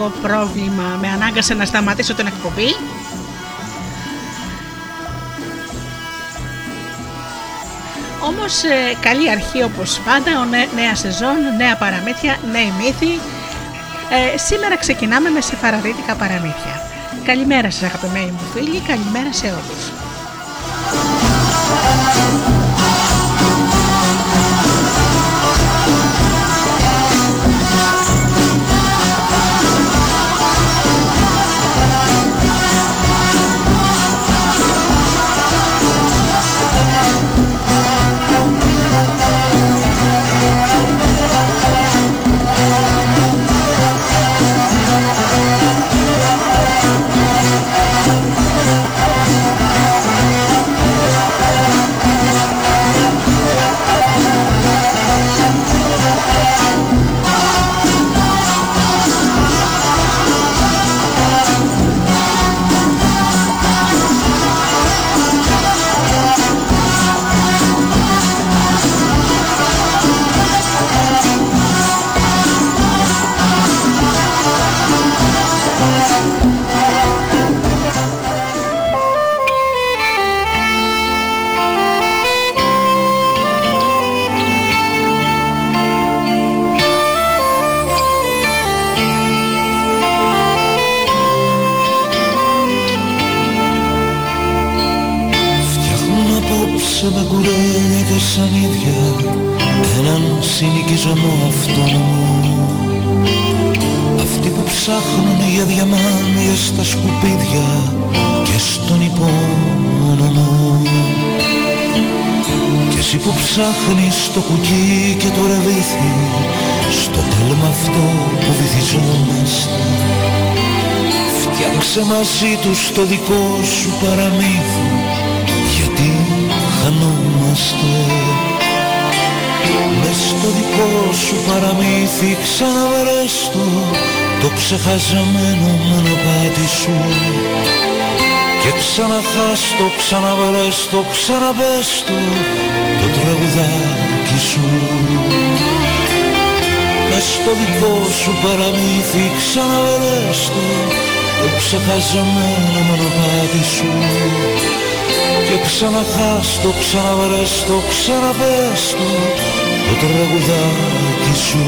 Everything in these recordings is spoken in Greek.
τεχνικό πρόβλημα με ανάγκασε να σταματήσω την εκπομπή. Όμως ε, καλή αρχή όπως πάντα, νέα σεζόν, νέα παραμύθια, νέοι μύθοι. Ε, σήμερα ξεκινάμε με σεφαραδίτικα παραμύθια. Καλημέρα σας αγαπημένοι μου φίλοι, καλημέρα σε όλους. Ψάχνεις το κουκί και το ρεβίθι στο τέλμα αυτό που βυθιζόμαστε. Φτιάξε μαζί τους το δικό σου παραμύθι γιατί χανόμαστε. Μες στο δικό σου παραμύθι ξαναβρες το το ξεχαζεμένο μονοπάτι σου και ξαναχάστο, ξαναβρέστο, ξαναβέστο το τραγουδάκι σου. Μες στο δικό σου παραμύθι ξαναβρέστο το ξεχαζεμένο μονοπάτι σου. Και ξαναχάστο, ξαναβρέστο, ξαναβέστο το τραγουδάκι σου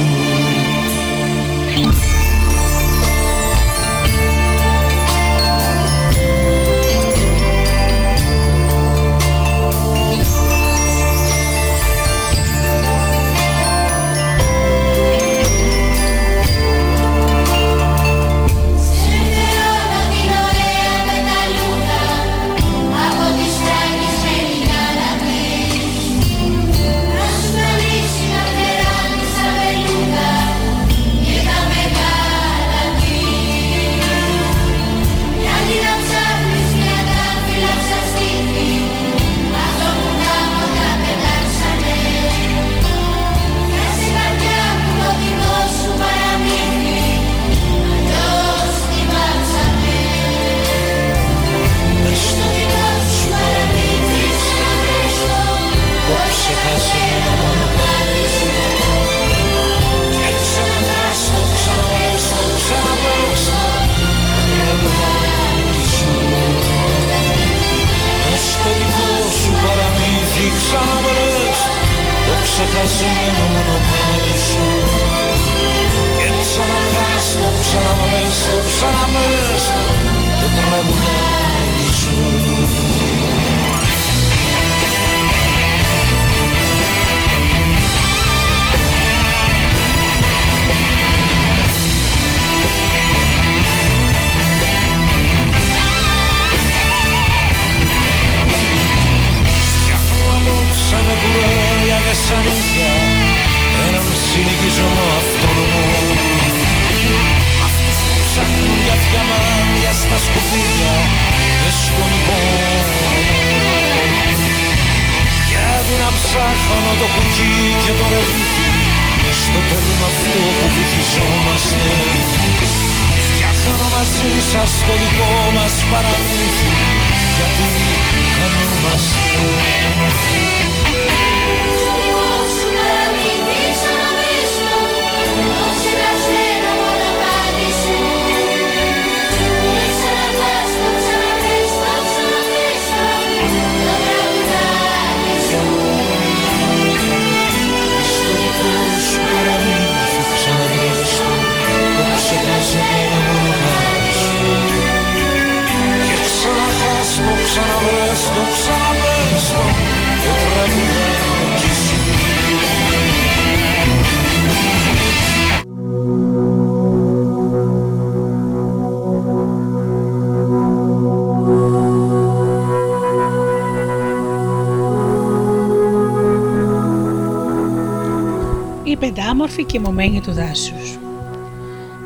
πεντάμορφη και μωμένη του δάσους.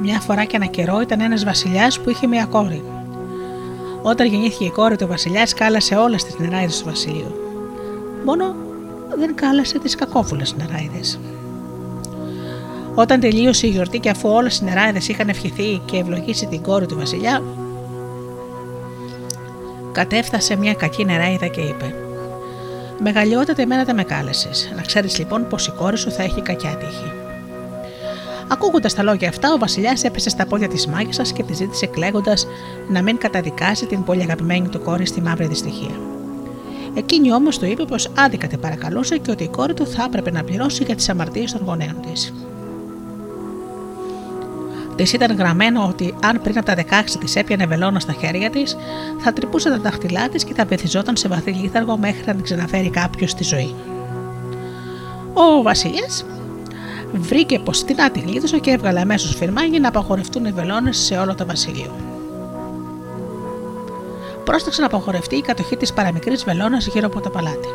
Μια φορά και ένα καιρό ήταν ένας βασιλιάς που είχε μια κόρη. Όταν γεννήθηκε η κόρη του βασιλιάς, κάλασε όλες τις νεράιδες του βασιλείου. Μόνο δεν κάλασε τις κακόβουλες νεράιδες. Όταν τελείωσε η γιορτή και αφού όλες οι νεράιδες είχαν ευχηθεί και ευλογήσει την κόρη του βασιλιά, κατέφτασε μια κακή νεράιδα και είπε: Μεγαλειότατα εμένα τα με κάλεσες. Να ξέρεις λοιπόν πως η κόρη σου θα έχει κακιά τύχη. Ακούγοντας τα λόγια αυτά, ο Βασιλιάς έπεσε στα πόδια της μάγισσας και τη ζήτησε κλαίγοντας να μην καταδικάσει την πολύ αγαπημένη του κόρη στη μαύρη δυστυχία. Εκείνη όμως του είπε πως άδικα την παρακαλούσε και ότι η κόρη του θα έπρεπε να πληρώσει για τις αμαρτίες των γονέων της. Της ήταν γραμμένο ότι αν πριν από τα 16 της έπιανε βελόνα στα χέρια της, θα τρυπούσε τα δάχτυλά της και θα πεθυζόταν σε βαθύ λίθαργο μέχρι να την ξαναφέρει κάποιος στη ζωή. Ο Βασιλιάς βρήκε πως την άτη γλίτωσε και έβγαλε αμέσως φυρμά για να απαγορευτούν οι βελόνες σε όλο το βασίλειο. Πρόσταξε να απαγορευτεί η κατοχή της παραμικρής βελόνας γύρω από το παλάτι.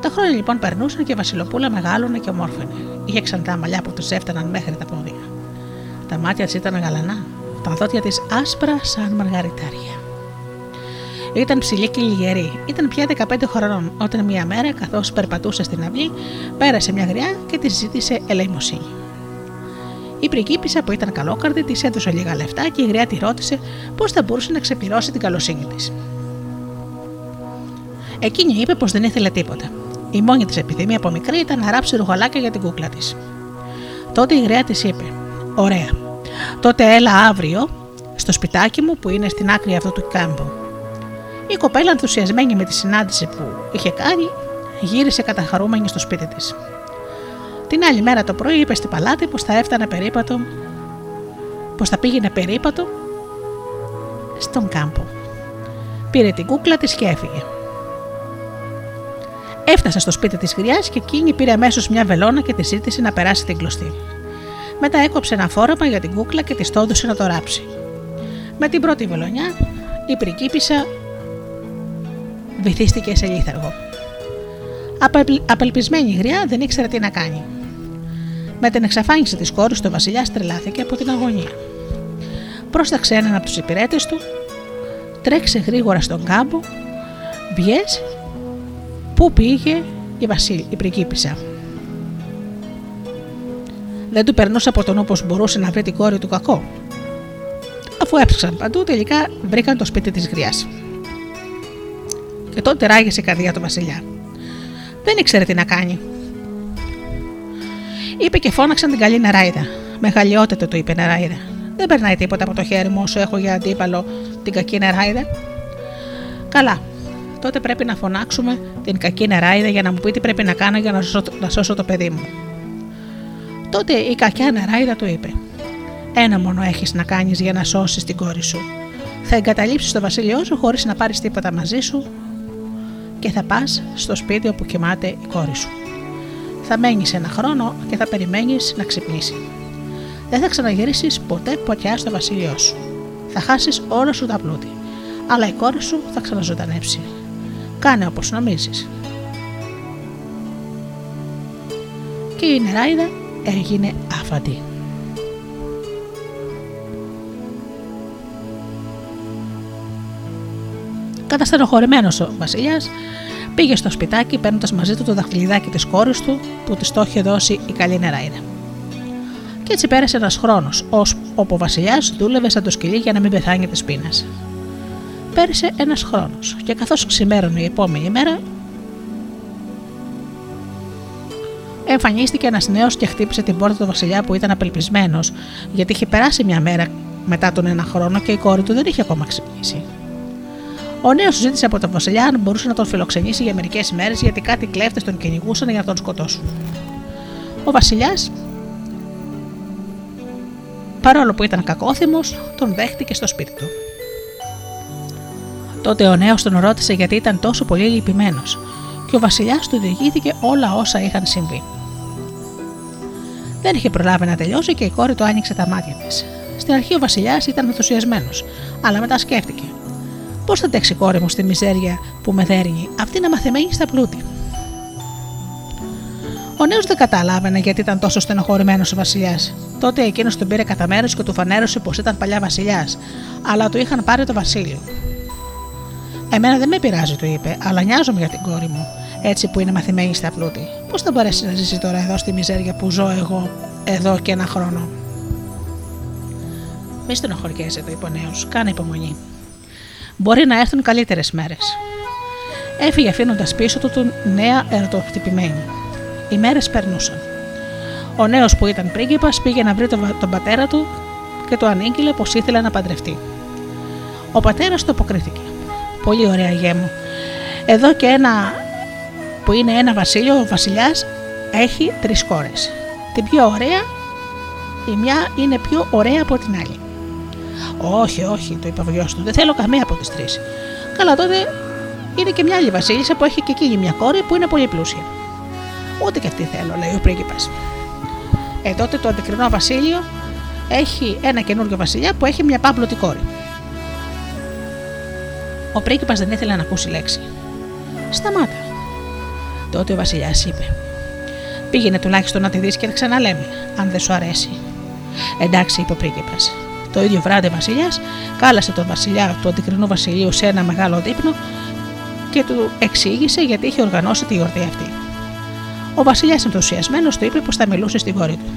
Τα χρόνια λοιπόν περνούσαν και η Βασιλοπούλα μεγάλωνε και ομόρφαινε. Είχε ξανθά μαλλιά που τους έφταναν μέχρι τα πόδια. Τα μάτια της ήταν γαλανά, τα δόντια της άσπρα σαν μαργαριτάρια. Ήταν ψηλή και λιγερή. Ήταν πια 15 χρονών, όταν μία μέρα, καθώς περπατούσε στην αυλή, πέρασε μια γριά και της ζήτησε ελεημοσύνη. Η πριγκίπισσα που ήταν καλόκαρδη της έδωσε λίγα λεφτά και η γριά τη ρώτησε πώς θα μπορούσε να ξεπληρώσει την καλοσύνη της. Εκείνη είπε πως δεν ήθελε τίποτα. Η μόνη της επιθυμία από μικρή ήταν να ράψει ρουγαλάκια για την κούκλα της. Τότε η γριά της είπε: Ωραία. Τότε έλα αύριο στο σπιτάκι μου που είναι στην άκρη αυτού του κάμπου. Η κοπέλα ενθουσιασμένη με τη συνάντηση που είχε κάνει γύρισε καταχαρούμενη στο σπίτι της. Την άλλη μέρα το πρωί είπε στην παλάτι πως θα έφτανε περίπατο πως θα πήγαινε περίπατο στον κάμπο. Πήρε την κούκλα της και έφυγε. Έφτασε στο σπίτι της γριάς και εκείνη πήρε αμέσως μια βελόνα και τη ζήτησε να περάσει την κλωστή. Μετά έκοψε ένα φόρεμα για την κούκλα και της το έδωσε να το ράψει. Με την πρώτη βελονιά η πριγκίπισσα βυθίστηκε σε λίθαργο. Απελπισμένη η γριά δεν ήξερε τι να κάνει. Με την εξαφάνιση της κόρης του, ο Βασιλιά τρελάθηκε από την αγωνία. Πρόσταξε έναν από τους υπηρέτες του, τρέξε γρήγορα στον κάμπο, βιές, πού πήγε η, Βασίλη, η πριγκίπισσα. Δεν του περνούσε από τον όπως μπορούσε να βρει την κόρη του κακό. Αφού έψαξαν παντού, τελικά βρήκαν το σπίτι της γριάς. Και τότε ράγισε η καρδιά του Βασιλιά. Δεν ήξερε τι να κάνει. Είπε και φώναξαν την καλή νεράιδα. Μεγαλειότητα του είπε νεράιδα. Δεν περνάει τίποτα από το χέρι μου όσο έχω για αντίπαλο την κακή νεράιδα. Καλά. Τότε πρέπει να φωνάξουμε την κακή νεράιδα για να μου πει τι πρέπει να κάνω για να σώσω το παιδί μου. Τότε η κακιά νεράιδα του είπε: Ένα μόνο έχεις να κάνεις για να σώσεις την κόρη σου. Θα εγκαταλείψεις το βασίλειό σου χωρίς να πάρεις τίποτα μαζί σου και θα πας στο σπίτι όπου κοιμάται η κόρη σου. Θα μένεις ένα χρόνο και θα περιμένεις να ξυπνήσει. Δεν θα ξαναγυρίσεις ποτέ ποτιά στο βασίλειό σου. Θα χάσεις όλο σου τα πλούτη. Αλλά η κόρη σου θα ξαναζωντανέψει. Κάνε όπως νομίζεις. Και η νεράιδα έγινε άφαντη. Καταστενοχωρημένος ο Βασιλιάς πήγε στο σπιτάκι παίρνοντας μαζί του το δαχτυλιδάκι της κόρης του που της το είχε δώσει η καλή νεράιδα. Και έτσι πέρασε ένας χρόνος, όπου ο Βασιλιάς δούλευε σαν το σκυλί για να μην πεθάνει τη πείνα. Πέρασε ένας χρόνος, και καθώς ξημέρωνε η επόμενη μέρα, εμφανίστηκε ένας νέος και χτύπησε την πόρτα του Βασιλιά που ήταν απελπισμένος, γιατί είχε περάσει μια μέρα μετά τον ένα χρόνο και η κόρη του δεν είχε ακόμα ξυπνήσει. Ο νέος ζήτησε από τον Βασιλιά αν μπορούσε να τον φιλοξενήσει για μερικές ημέρε γιατί κάτι κλέφτες τον κυνηγούσαν για να τον σκοτώσουν. Ο Βασιλιάς, παρόλο που ήταν κακόθυμος, τον δέχτηκε στο σπίτι του. Τότε ο νέος τον ρώτησε γιατί ήταν τόσο πολύ λυπημένος και ο Βασιλιάς του διηγήθηκε όλα όσα είχαν συμβεί. Δεν είχε προλάβει να τελειώσει και η κόρη του άνοιξε τα μάτια της. Στην αρχή ο Βασιλιάς ήταν ενθουσιασμένος, αλλά μετά σκέφτηκε. Πώς θα τέξει κόρη μου στη μιζέρια που με δέρνει, αυτή να μαθημένη στα πλούτη. Ο νέος δεν καταλάβαινε γιατί ήταν τόσο στενοχωρημένος ο Βασιλιάς. Τότε εκείνος τον πήρε κατά μέρο και του φανέρωσε πως ήταν παλιά Βασιλιάς, αλλά του είχαν πάρει το Βασίλειο. Εμένα δεν με πειράζει, του είπε, αλλά νοιάζομαι για την κόρη μου, έτσι που είναι μαθημένη στα πλούτη. Πώς θα μπορέσει να ζήσει τώρα εδώ στη μιζέρια που ζω εγώ εδώ και ένα χρόνο; Μη στενοχωριέσαι, το είπε ο νέος, κάνε υπομονή. Μπορεί να έρθουν καλύτερες μέρες. Έφυγε αφήνοντας πίσω του την νέα ερωτοχτυπημένη. Οι μέρες περνούσαν. Ο νέος που ήταν πρίγκιπας πήγε να βρει τον πατέρα του και το ανήγγειλε πως ήθελε να παντρευτεί. Ο πατέρας του αποκρίθηκε. Πολύ ωραία γέ μου. Εδώ και ένα που είναι ένα βασίλειο, ο βασιλιάς έχει τρεις κόρες. Την πιο ωραία, η μια είναι πιο ωραία από την άλλη. Όχι, όχι, το είπε ο γιο του, δεν θέλω καμία από τις τρεις. Καλά, τότε είναι και μια άλλη βασίλισσα που έχει και εκείνη μια κόρη που είναι πολύ πλούσια. Ούτε και αυτή θέλω, λέει ο πρίγκιπας. Ε, τότε το αντικρινό βασίλειο έχει ένα καινούργιο βασιλιά που έχει μια πάμπλωτη κόρη. Ο πρίγκιπας δεν ήθελε να ακούσει λέξη. Σταμάτα. Τότε ο βασιλιάς είπε: Πήγαινε τουλάχιστον να τη δεις και να ξαναλέμε, αν δεν σου αρέσει. Εντάξει, είπε ο πρίγκιπας. Το ίδιο βράδυ ο Βασιλιάς κάλασε τον Βασιλιά του Αντικρινού Βασιλείου σε ένα μεγάλο δείπνο και του εξήγησε γιατί είχε οργανώσει τη γιορτή αυτή. Ο Βασιλιάς ενθουσιασμένος του είπε πως θα μιλούσε στην κόρη του.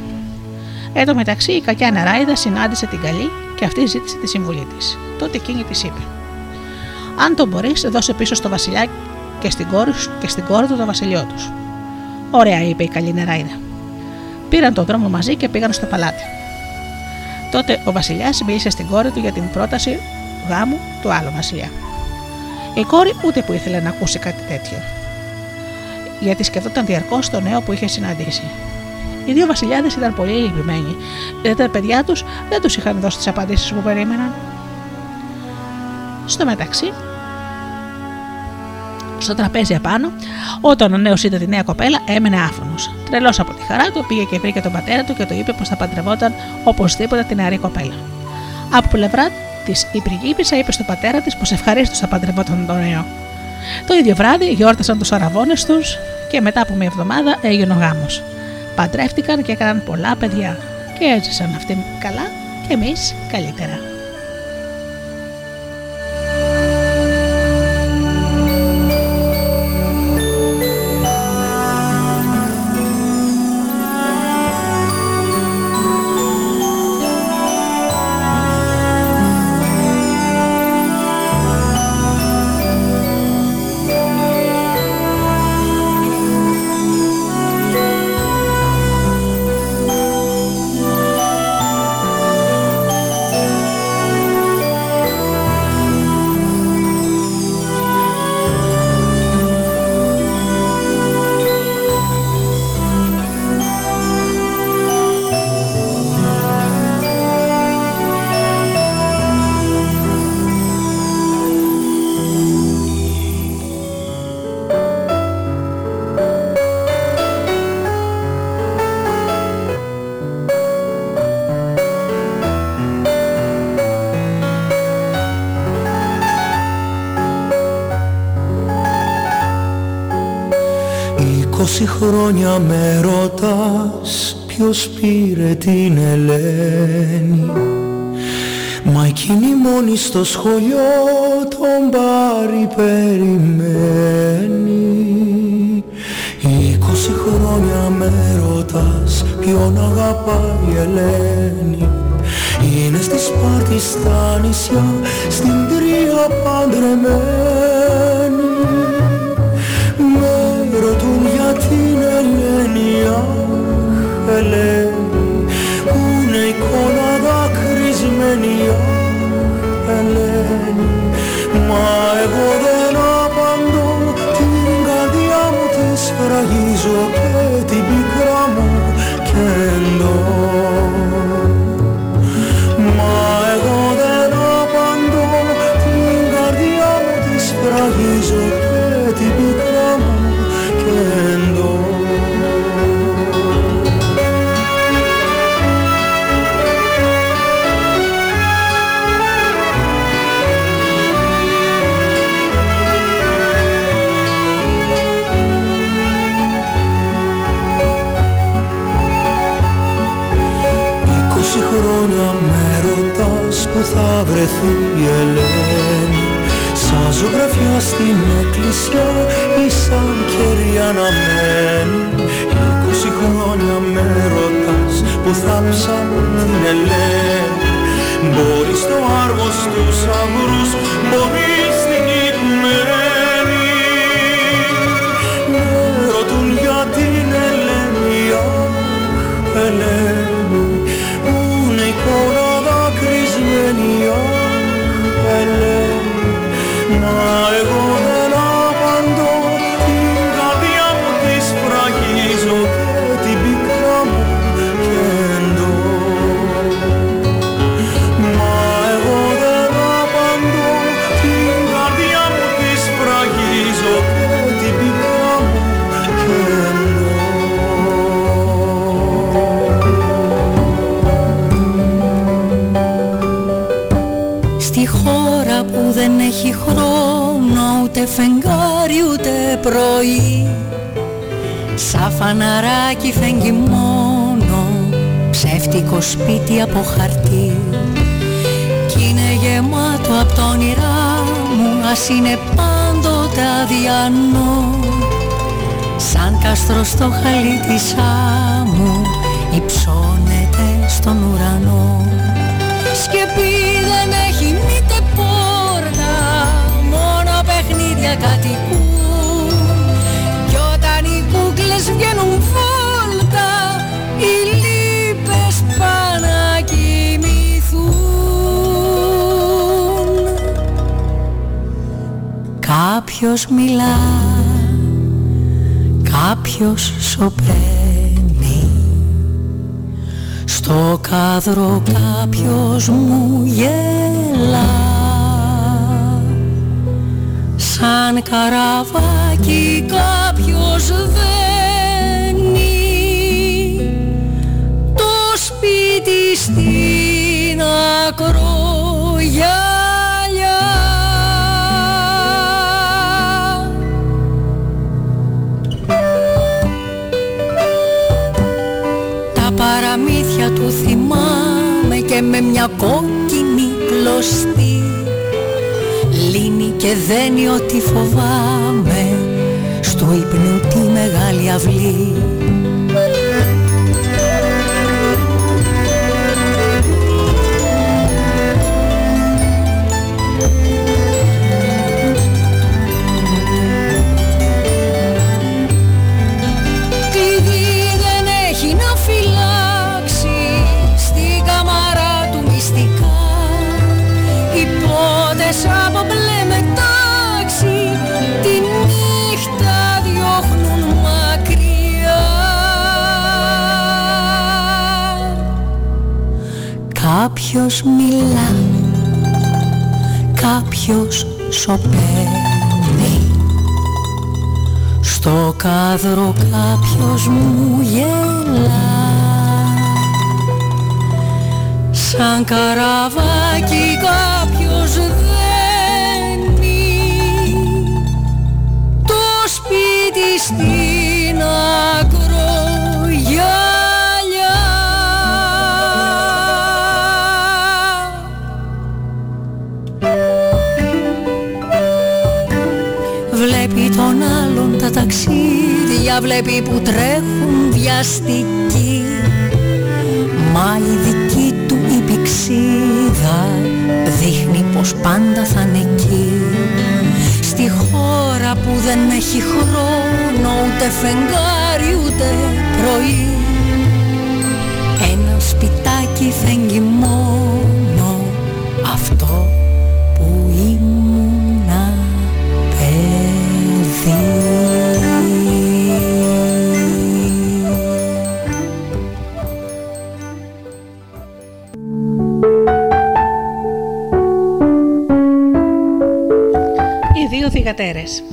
Εν τω μεταξύ η κακιά νεράιδα συνάντησε την καλή και αυτή ζήτησε τη συμβουλή της. Τότε εκείνη της είπε: Αν το μπορείς, δώσε πίσω στο Βασιλιά και στην κόρη, και στην κόρη του το βασιλιό τους. Ωραία, είπε η καλή νεράιδα. Πήραν τον δρόμο μαζί και πήγαν στο παλάτι. Τότε ο Βασιλιάς μίλησε στην κόρη του για την πρόταση γάμου του άλλου Βασιλιά. Η κόρη ούτε που ήθελε να ακούσει κάτι τέτοιο. Γιατί σκεφτόταν διαρκώς το νέο που είχε συναντήσει. Οι δύο βασιλιάδες ήταν πολύ λυπημένοι, γιατί τα παιδιά τους δεν τους είχαν δώσει τις απαντήσεις που περίμεναν. Στο μεταξύ, στο τραπέζι απάνω, όταν ο νέος είδε τη νέα κοπέλα, έμενε άφωνος. Τρελός από τη χαρά του, πήγε και βρήκε τον πατέρα του και του είπε πως θα παντρευόταν οπωσδήποτε την νεαρή κοπέλα. Από πλευρά της η πριγκίπισσα είπε στον πατέρα της πως ευχαρίστως θα παντρευόταν τον νέο. Το ίδιο βράδυ γιόρτασαν τους αραβώνες τους και μετά από μια εβδομάδα έγινε ο γάμος. Παντρεύτηκαν και έκαναν πολλά παιδιά και έζησαν αυτοί καλά και εμείς καλύτερα. Χρόνια με ρωτάς ποιος πήρε την Ελένη. Μα εκείνη μόνη στο σχολείο τον πάρει περιμένει. Είκοσι χρόνια με ρωτάς ποιον αγαπάει η Ελένη. Είναι στη Σπάρτη στα νησιά στην τρία παντρεμένη Ελένη Αχ Ελένη Που είναι εικόνα δακρυσμένη Αχ Ελένη Μα εγώ δεν απαντώ Την καρδιά μου τη σφραγίζω Και την πικρά μου κεντώ Μα θα βρεθεί η Ελένη. Σαν ζωγραφιά στην εκκλησιά ή σαν κερί αναμένη Είκοσι χρόνια με ρωτάς που θάψα την Ελένη. Μπορεί στο άργος στους αγρούς, μπορεί στην υπημένη Με ρωτούν για την Ελένη, αχ Ελένη Πού είναι η εικόνα δακρυσμένη, αχ ούτε φεγγάρι ούτε πρωί. Σαν φαναράκι φεγγει μόνο ψεύτικο σπίτι από χαρτί. Κι είναι γεμάτο απ' το όνειρά μου ας είναι πάντοτε αδιανό. Σαν κάστρο στο χαλί της άμμου Κάποιος μιλά Κάποιος σωπαίνει. Στο κάδρο κάποιος μου γελά. Σαν καραβάκι κάποιος δένει. Το σπίτι στην ακρογιαλιά και με μια κόκκινη κλωστή. Λύνει και δένει ό,τι φοβάμαι στο ύπνο τη μεγάλη αυλή πότες από μπλε μετάξι Τη νύχτα διώχνουν μακριά. Κάποιος μιλά Κάποιος σωπαίνει. Στο κάδρο κάποιος μου γελά. Σαν καραβάκι κάποιος στην ακρογιαλιά Βλέπει τον άλλον τα ταξίδια Βλέπει που τρέχουν βιαστικοί. Μα η δική του η πηξίδα Δείχνει πως πάντα θα είναι εκεί Στη χώρα που δεν έχει χρόνο Ούτε φεγγάρι ούτε πρωί. Ένα σπιτάκι φεγγει μόνο Αυτό που ήμουνα δύο θυγατέρες.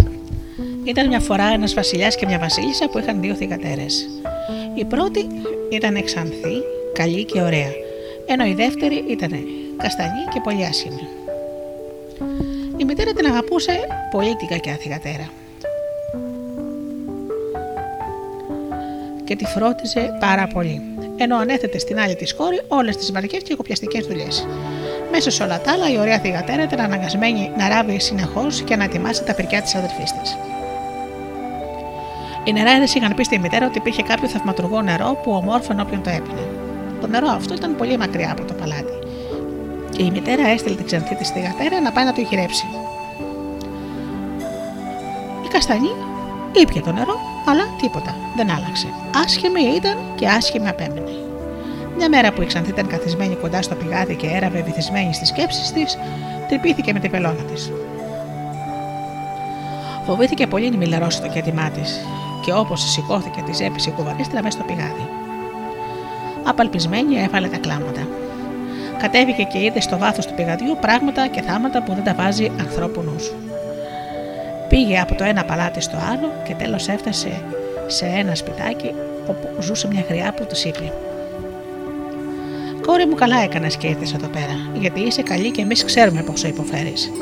Ήταν μια φορά ένας βασιλιάς και μια βασίλισσα που είχαν δύο θυγατέρες. Η πρώτη ήταν εξανθή, καλή και ωραία, ενώ η δεύτερη ήταν καστανή και πολύ άσχημη. Η μητέρα την αγαπούσε πολύ την κακιά θυγατέρα. Και τη φρόντιζε πάρα πολύ, ενώ ανέθετε στην άλλη τη κόρη όλες τις βαριές και κοπιαστικέ δουλειές. Μέσα σε όλα τα άλλα, η ωραία θηγατέρα ήταν αναγκασμένη να ράβει συνεχώς και να ετοιμάσει τα παιδιά της αδερφής της. Οι νεράιδες είχαν πει στη μητέρα ότι υπήρχε κάποιο θαυματουργό νερό που ομόρφωνε όποιον το έπινε. Το νερό αυτό ήταν πολύ μακριά από το παλάτι. Και η μητέρα έστειλε την ξανθή της θηγατέρα να πάει να το γυρέψει. Η καστανή ήπια το νερό, αλλά τίποτα, δεν άλλαξε. Άσχημη ήταν και άσχημη απέμενε. Μια μέρα που η Ξανθή ήταν καθισμένη κοντά στο πηγάδι και έραβε βυθισμένη στις σκέψεις της, τρυπήθηκε με την πελώνα της. Φοβήθηκε πολύ να μιλαρώσει το κέντημά της, και όπως σηκώθηκε, της έπεισε η κουβαρίστρα μέσα στο πηγάδι. Απαλπισμένη έβαλε τα κλάματα. Κατέβηκε και είδε στο βάθος του πηγαδιού πράγματα και θάματα που δεν τα βάζει ανθρώπου νους. Πήγε από το ένα παλάτι στο άλλο και τέλος έφτασε σε ένα σπιτάκι όπου ζούσε μια χρειά που του είπε: Κόρη μου, καλά έκανες και ήρθες εδώ πέρα, γιατί είσαι καλή και εμείς ξέρουμε πόσο υποφέρεις.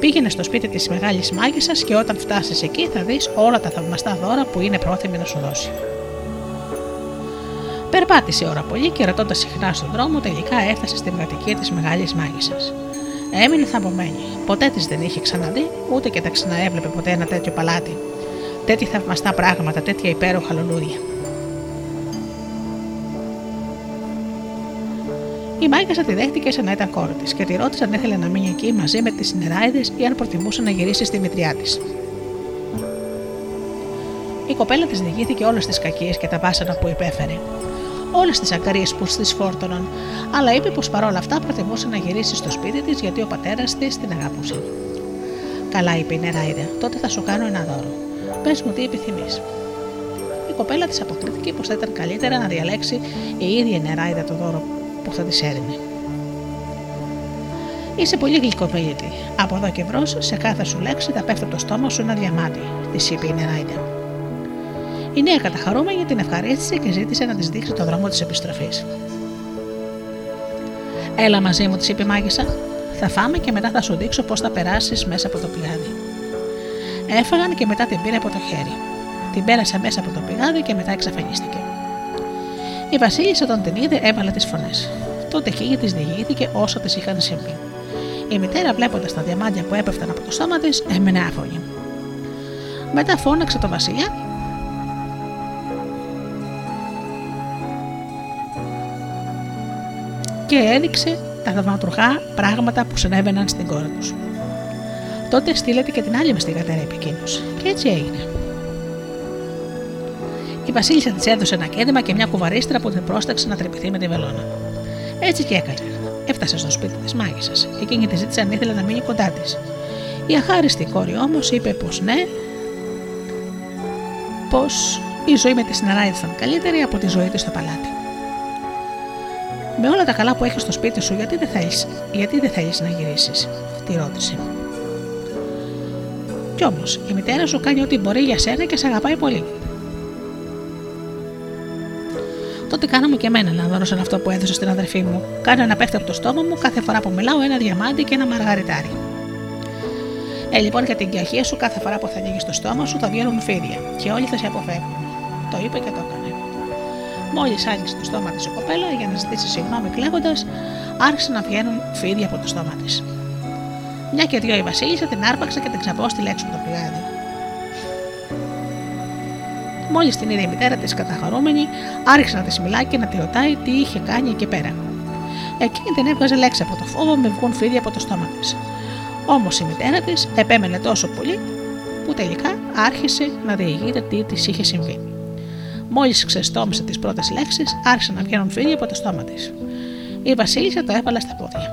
Πήγαινες στο σπίτι της μεγάλης μάγισσας και όταν φτάσεις εκεί θα δεις όλα τα θαυμαστά δώρα που είναι πρόθυμη να σου δώσει. Περπάτησε ώρα πολύ και ρωτώντας συχνά στον δρόμο, τελικά έφτασε στην κατοικία της μεγάλης μάγισσας. Έμεινε θαμπωμένη. Ποτέ της δεν είχε ξαναδεί, ούτε και τα ξαναέβλεπε ποτέ ένα τέτοιο παλάτι. Τέτοια θαυμαστά πράγματα, τέτοια υπέροχα λουλούδια. Η Μάγκα τη δέχτηκε σαν να ήταν κόρη της και τη ρώτησε αν ήθελε να μείνει εκεί μαζί με τις συνεράιδε ή αν προτιμούσε να γυρίσει στη μητριά της. Η κοπέλα της διηγήθηκε όλες τις κακίες και τα βάσανα που υπέφερε. Όλες τις αγκαρίε που της φόρτωναν, αλλά είπε πως παρόλα αυτά προτιμούσε να γυρίσει στο σπίτι της γιατί ο πατέρας της την αγαπούσε. Καλά, είπε η νεράιδε, τότε θα σου κάνω ένα δώρο. Πες μου τι επιθυμείς. Η κοπέλα της αποκρίθηκε πως θα ήταν καλύτερα να διαλέξει η ίδια η νεράιδα το δώρο που θα τη έδινε. Είσαι πολύ γλυκοπαίδητη. Από εδώ και μπρος, σε κάθε σου λέξη θα πέφτει το στόμα σου ένα διαμάτι, τη είπε η Νεράιντα. Η νέα καταχαρούμενη την ευχαρίστησε και ζήτησε να της δείξει το δρόμο της επιστροφής. Έλα μαζί μου, τη είπε η μάγισσα. Θα φάμε και μετά θα σου δείξω πώς θα περάσεις μέσα από το πηγάδι. Έφαγαν και μετά την πήρε από το χέρι. Την πέρασε μέσα από το πηγάδι και μετά εξαφανίστηκε. Η Βασίλισσα όταν την είδε έβαλε τις φωνές. Τότε εκείνη της διηγήθηκε όσο της είχαν συμβεί. Η μητέρα, βλέποντας τα διαμάντια που έπεφταν από το στόμα της, έμενε άφωνη. Μετά φώναξε τον Βασιλιά και έδειξε τα θαυματουργά πράγματα που συνέβαιναν στην κόρη τους. Τότε στείλετε και την άλλη μαστιγατέρα επικίνδυνο. Και έτσι έγινε. Η Βασίλισσα της έδωσε ένα κέντημα και μια κουβαρίστρα που την πρόσταξε να τρεπηθεί με τη βελόνα. Έτσι και έκανε. Έφτασε στο σπίτι της μάγισσας. Εκείνη τη ζήτησε αν ήθελε να μείνει κοντά της. Η αχάριστη κόρη όμως είπε πως ναι, πως η ζωή με τη συναρά ήταν καλύτερη από τη ζωή της στο παλάτι. Με όλα τα καλά που έχεις στο σπίτι σου, γιατί δεν θέλεις γιατί δεν θέλεις να γυρίσεις, τη ρώτησε. Κι όμως η μητέρα σου κάνει ό,τι μπορεί για σένα και σε αγαπάει πολύ. Τότε κάναμε και εμένα να δώσω σε αυτό που έδωσε στην αδερφή μου. Κάνε να πέφτει από το στόμα μου κάθε φορά που μιλάω ένα διαμάντι και ένα μαργαριτάρι. Ε, λοιπόν, για την καχία σου, κάθε φορά που θα ανοίγεις το στόμα σου θα βγαίνουν φίδια και όλοι θα σε αποφεύγουν. Το είπε και το έκανε. Μόλις άνοιξε το στόμα της η κοπέλα για να ζητήσει συγγνώμη κλαίγοντας, άρχισαν να βγαίνουν φίδια από το στόμα της. Μια και δυο η Βασίλισσα την άρπαξε και την ξαπόστηλε έξω από το πηγάδι. Μόλις την είδε η μητέρα της καταχαρούμενη, άρχισε να τη μιλάει και να τη ρωτάει τι είχε κάνει εκεί πέρα. Εκείνη δεν έβγαζε λέξη από το φόβο με βγουν φίδια από το στόμα της. Όμως η μητέρα της επέμενε τόσο πολύ που τελικά άρχισε να διηγείται τι της είχε συμβεί. Μόλις ξεστόμησε τις πρώτες λέξεις, άρχισε να βγαίνουν φίδια από το στόμα της. Η Βασίλισσα το έβαλε στα πόδια.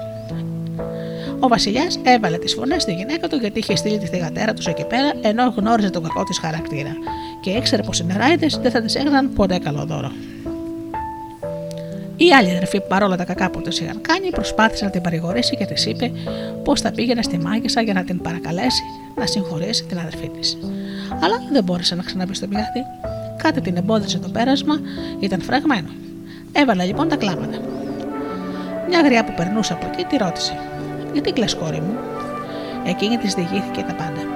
Ο Βασιλιάς έβαλε τις φωνές στη γυναίκα του γιατί είχε στείλει τη θηγατέρα τους εκεί πέρα ενώ γνώριζε τον κακό της χαρακτήρα και ήξερε πως οι νεράιδε δεν θα τη έκαναν ποτέ καλό δώρο. Η άλλη αδερφή, παρόλα τα κακά που τη είχαν κάνει, προσπάθησε να την παρηγορήσει και της είπε πως θα πήγαινε στη μάγισσα για να την παρακαλέσει να συγχωρέσει την αδερφή της. Αλλά δεν μπόρεσε να ξαναμπεί στο πηγάδι. Κάτι την εμπόδισε το πέρασμα, ήταν φραγμένο. Έβαλε λοιπόν τα κλάματα. Μια γριά που περνούσε από εκεί τη ρώτησε: Γιατί κλε, κόρη μου; Εκείνη της διηγήθηκε τα πάντα.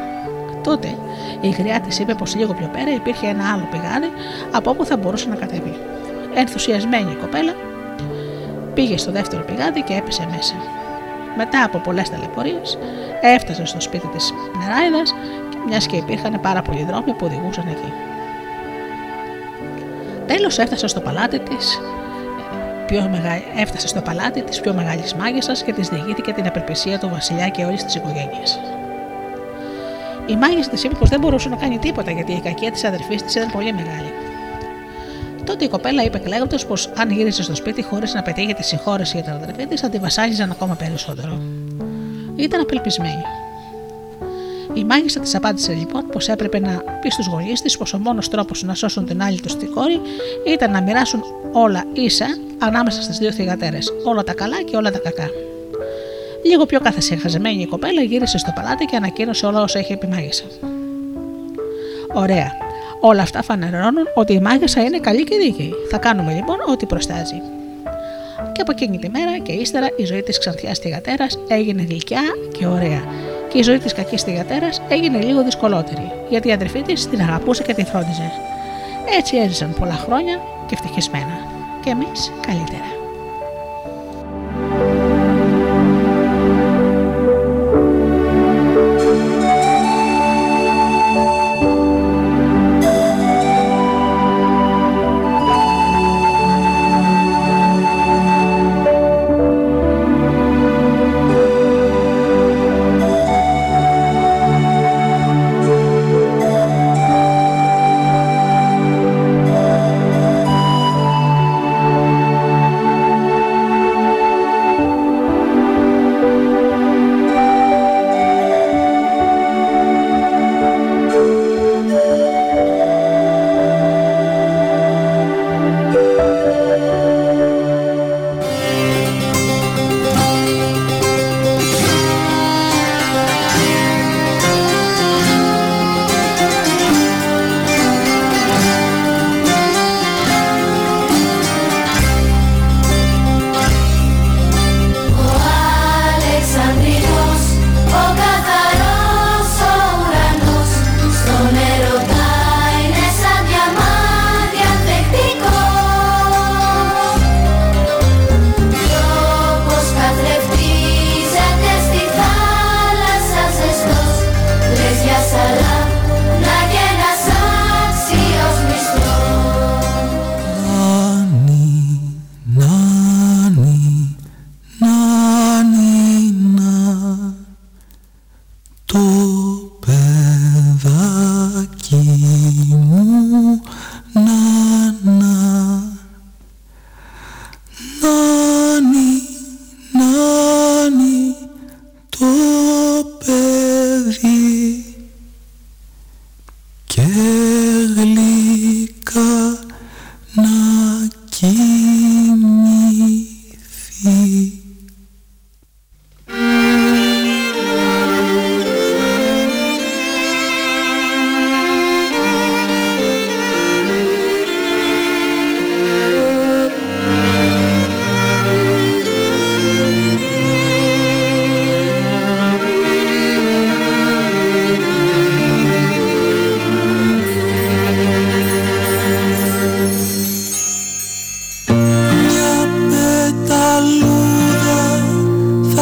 Τότε η γριά τη είπε πως λίγο πιο πέρα υπήρχε ένα άλλο πηγάδι από όπου θα μπορούσε να κατέβει. Ενθουσιασμένη η κοπέλα πήγε στο δεύτερο πηγάδι και έπεσε μέσα. Μετά από πολλές ταλαιπωρίες, έφτασε στο σπίτι της Νεράιδας, μιας και υπήρχαν πάρα πολλοί δρόμοι που οδηγούσαν εκεί. Τέλος έφτασε στο παλάτι της, πιο μεγα... έφτασε στο παλάτι της πιο μεγάλης μάγισσας και της διηγήθηκε την απελπισία του βασιλιά και όλης της οικογένειας. Η μάγισσα της είπε πως δεν μπορούσε να κάνει τίποτα γιατί η κακία της αδερφής της ήταν πολύ μεγάλη. Τότε η κοπέλα είπε κλαίγοντας πως αν γύρισε στο σπίτι χωρίς να πετύχει τη συγχώρεση για την αδερφή της, θα τη βασάλιζαν ακόμα περισσότερο. Ήταν απελπισμένη. Η μάγισσα της απάντησε λοιπόν πως έπρεπε να πει στους γονείς της πως ο μόνος τρόπος να σώσουν την άλλη τους τη κόρη ήταν να μοιράσουν όλα ίσα ανάμεσα στις δύο θηγατέρε, όλα τα καλά και όλα τα κακά. Λίγο πιο καθεσυχασμένη η κοπέλα γύρισε στο παλάτι και ανακοίνωσε όλα όσα είχε πει μάγισσα. Ωραία. Όλα αυτά φανερώνουν ότι η μάγισσα είναι καλή και δίκαιη. Θα κάνουμε λοιπόν ό,τι προστάζει. Και από εκείνη τη μέρα και ύστερα η ζωή της ξανθιάς θηγατέρας έγινε γλυκιά και ωραία. Και η ζωή της κακής θηγατέρας έγινε λίγο δυσκολότερη, γιατί η αδερφή της την αγαπούσε και την φρόντιζε. Έτσι έζησαν πολλά χρόνια και ευτυχισμένα. Και εμείς καλύτερα.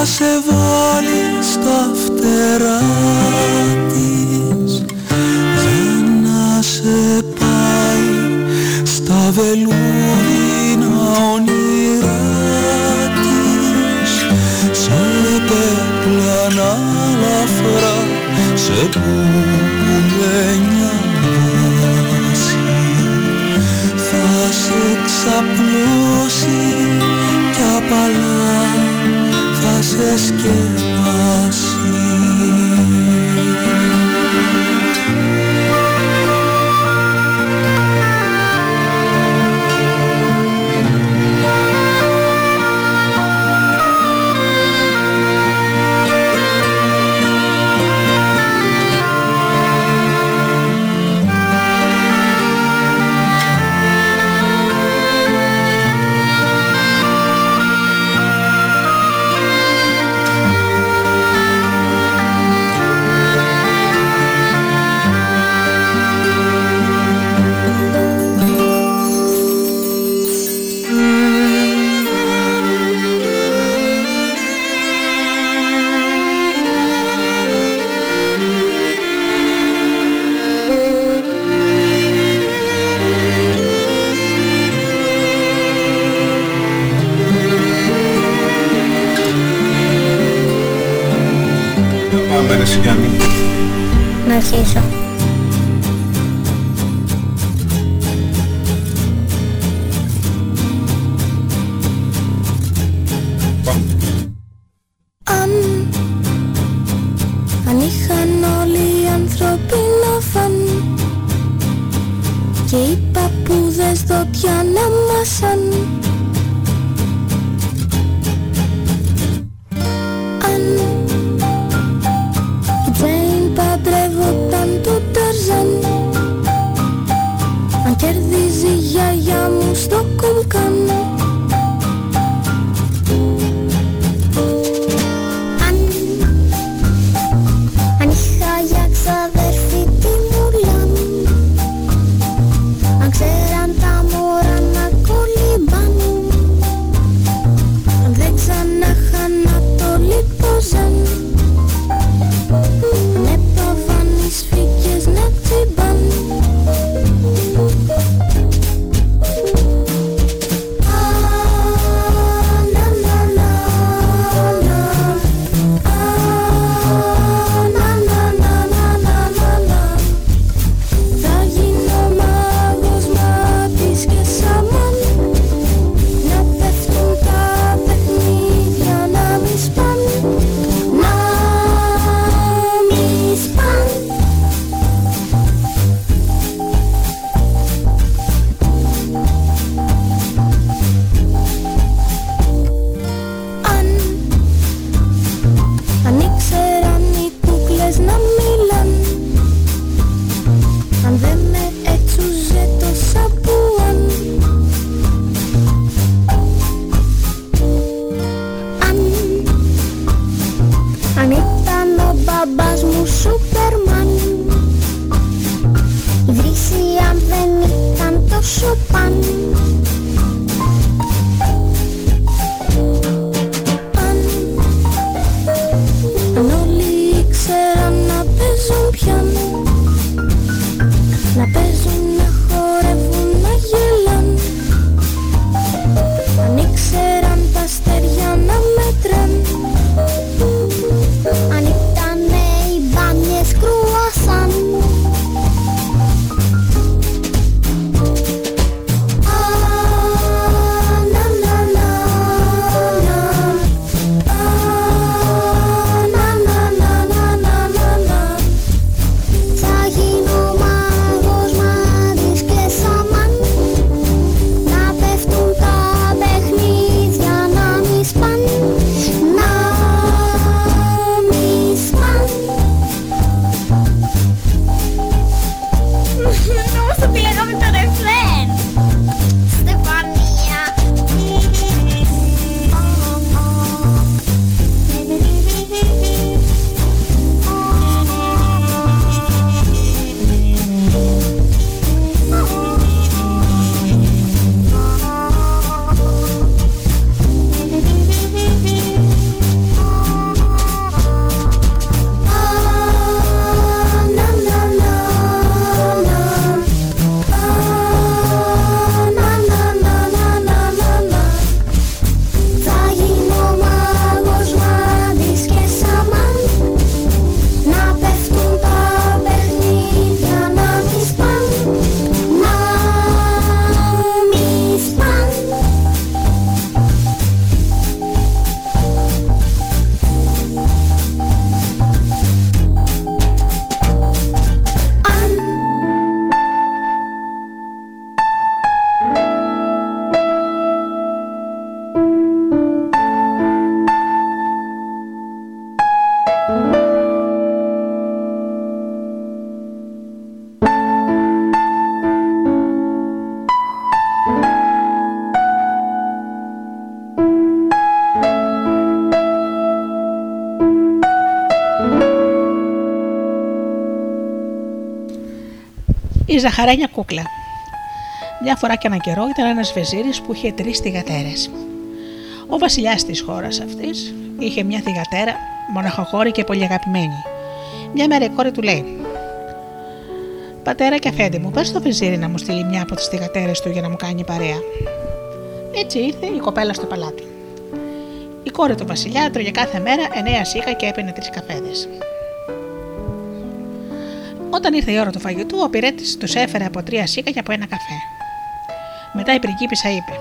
θα σε βάλει στα φτερά της. Για να σε πάει στα βελούδινα όνειρά της. Σε πεπλανά λαφρά σε πουπουλένια βάση. Θα σε ξαπλώσει κι απαλά just give η ζαχαρένια κούκλα. Μια φορά και έναν καιρό ήταν ένας βεζίρι που είχε τρεις θηγατέρε. Ο βασιλιάς της χώρας αυτής είχε μια θηγατέρα, μοναχοχώρη και πολύ αγαπημένη. Μια μέρα η κόρη του λέει: Πατέρα και αφέντη μου, πες στο βεζίρι να μου στείλει μια από τις θηγατέρε του για να μου κάνει παρέα. Έτσι ήρθε η κοπέλα στο παλάτι. Η κόρη του βασιλιά τρώγε κάθε μέρα εννέα σίκα και έπαινε τρεις καφέδες. Όταν ήρθε η ώρα του φαγητού, ο πυρέτης τους έφερε από τρία σίκα και από ένα καφέ. Μετά η πριγκίπισσα είπε: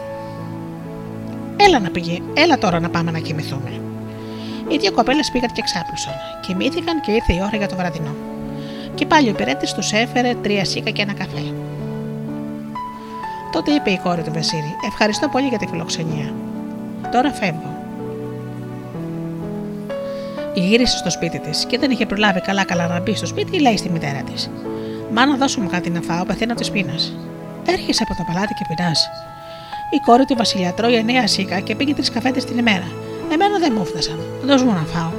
Έλα να πηγεί, έλα τώρα να πάμε να κοιμηθούμε. Οι δύο κοπέλες πήγαν και ξάπλωσαν. Κοιμήθηκαν και ήρθε η ώρα για το βραδινό. Και πάλι ο πυρέτης τους έφερε τρία σίκα και ένα καφέ. Τότε είπε η κόρη του Βασίλη: Ευχαριστώ πολύ για τη φιλοξενία. Τώρα φεύγω. Γύρισε στο σπίτι της και δεν είχε προλάβει καλά-καλά να μπει στο σπίτι, λέει στη μητέρα της: Μάνα, δώσου μου κάτι να φάω, πεθαίνω της πείνας. Έρχεσαι από το παλάτι και πεινάς. Η κόρη του Βασιλιά τρώει εννέα σίκα και πήγε τρεις καφέτες την ημέρα. Εμένα δεν μου φτάσαν. Δώσ' μου να φάω.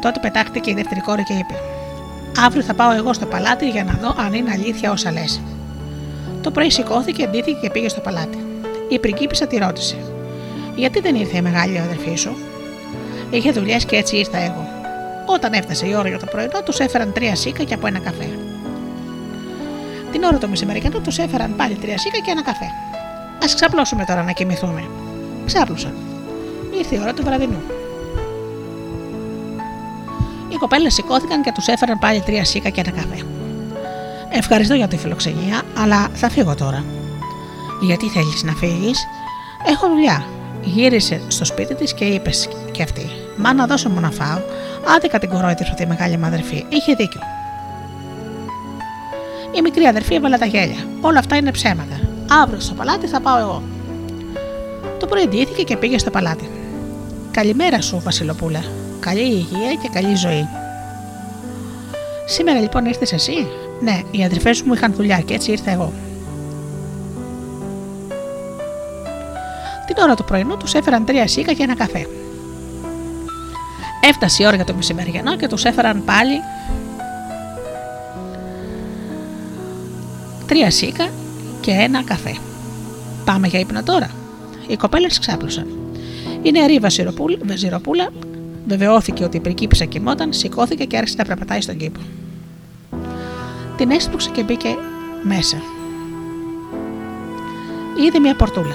Τότε πετάχτηκε η δεύτερη κόρη και είπε: Αύριο θα πάω εγώ στο παλάτι για να δω αν είναι αλήθεια όσα λες. Το πρωί σηκώθηκε, ντύθηκε και πήγε στο παλάτι. Η πριγκίπισσα τη ρώτησε: Γιατί δεν ήρθε η μεγάλη αδερφή σου, Είχε δουλειές και έτσι ήρθα εγώ. Όταν έφτασε η ώρα για το πρωινό, τους έφεραν τρία σίκα και από ένα καφέ. Την ώρα του μεσημεριανού τους έφεραν πάλι τρία σίκα και ένα καφέ. Α ξαπλώσουμε τώρα να κοιμηθούμε. Ξάπλωσαν. Ήρθε η ώρα του βραδινού. Οι κοπέλες σηκώθηκαν και τους έφεραν πάλι τρία σίκα και ένα καφέ. Ευχαριστώ για τη φιλοξενία, αλλά θα φύγω τώρα. Γιατί θέλεις να φύγεις, Έχω δουλειά. Γύρισε στο σπίτι της και είπες και αυτή: Μάνα, δώσε μου να φάω. Άδικα την κορόιδευσε τη μεγάλη μου αδερφή. Είχε δίκιο. Η μικρή αδερφή έβαλε τα γέλια. Όλα αυτά είναι ψέματα. Αύριο στο παλάτι θα πάω εγώ. Το πρωί ντύθηκε και πήγε στο παλάτι. Καλημέρα σου, Βασιλοπούλα. Καλή υγεία και καλή ζωή. Σήμερα λοιπόν ήρθες εσύ; Ναι, οι αδερφές μου είχαν δουλειά και έτσι ήρθα εγώ. Την ώρα του πρωινού τους έφεραν τρία σίκα και ένα καφέ. Έφτασε η ώρα για το μεσημεριανό και τους έφεραν πάλι τρία σίκα και ένα καφέ. Πάμε για ύπνο τώρα. Οι κοπέλες ξάπλωσαν. Η νεαρή Βαζιροπούλα βεβαιώθηκε ότι η πρικίπισσα κοιμόταν, σηκώθηκε και άρχισε να περπατάει στον κήπο. Την έσπρωξε και μπήκε μέσα. Είδε μια πορτούλα.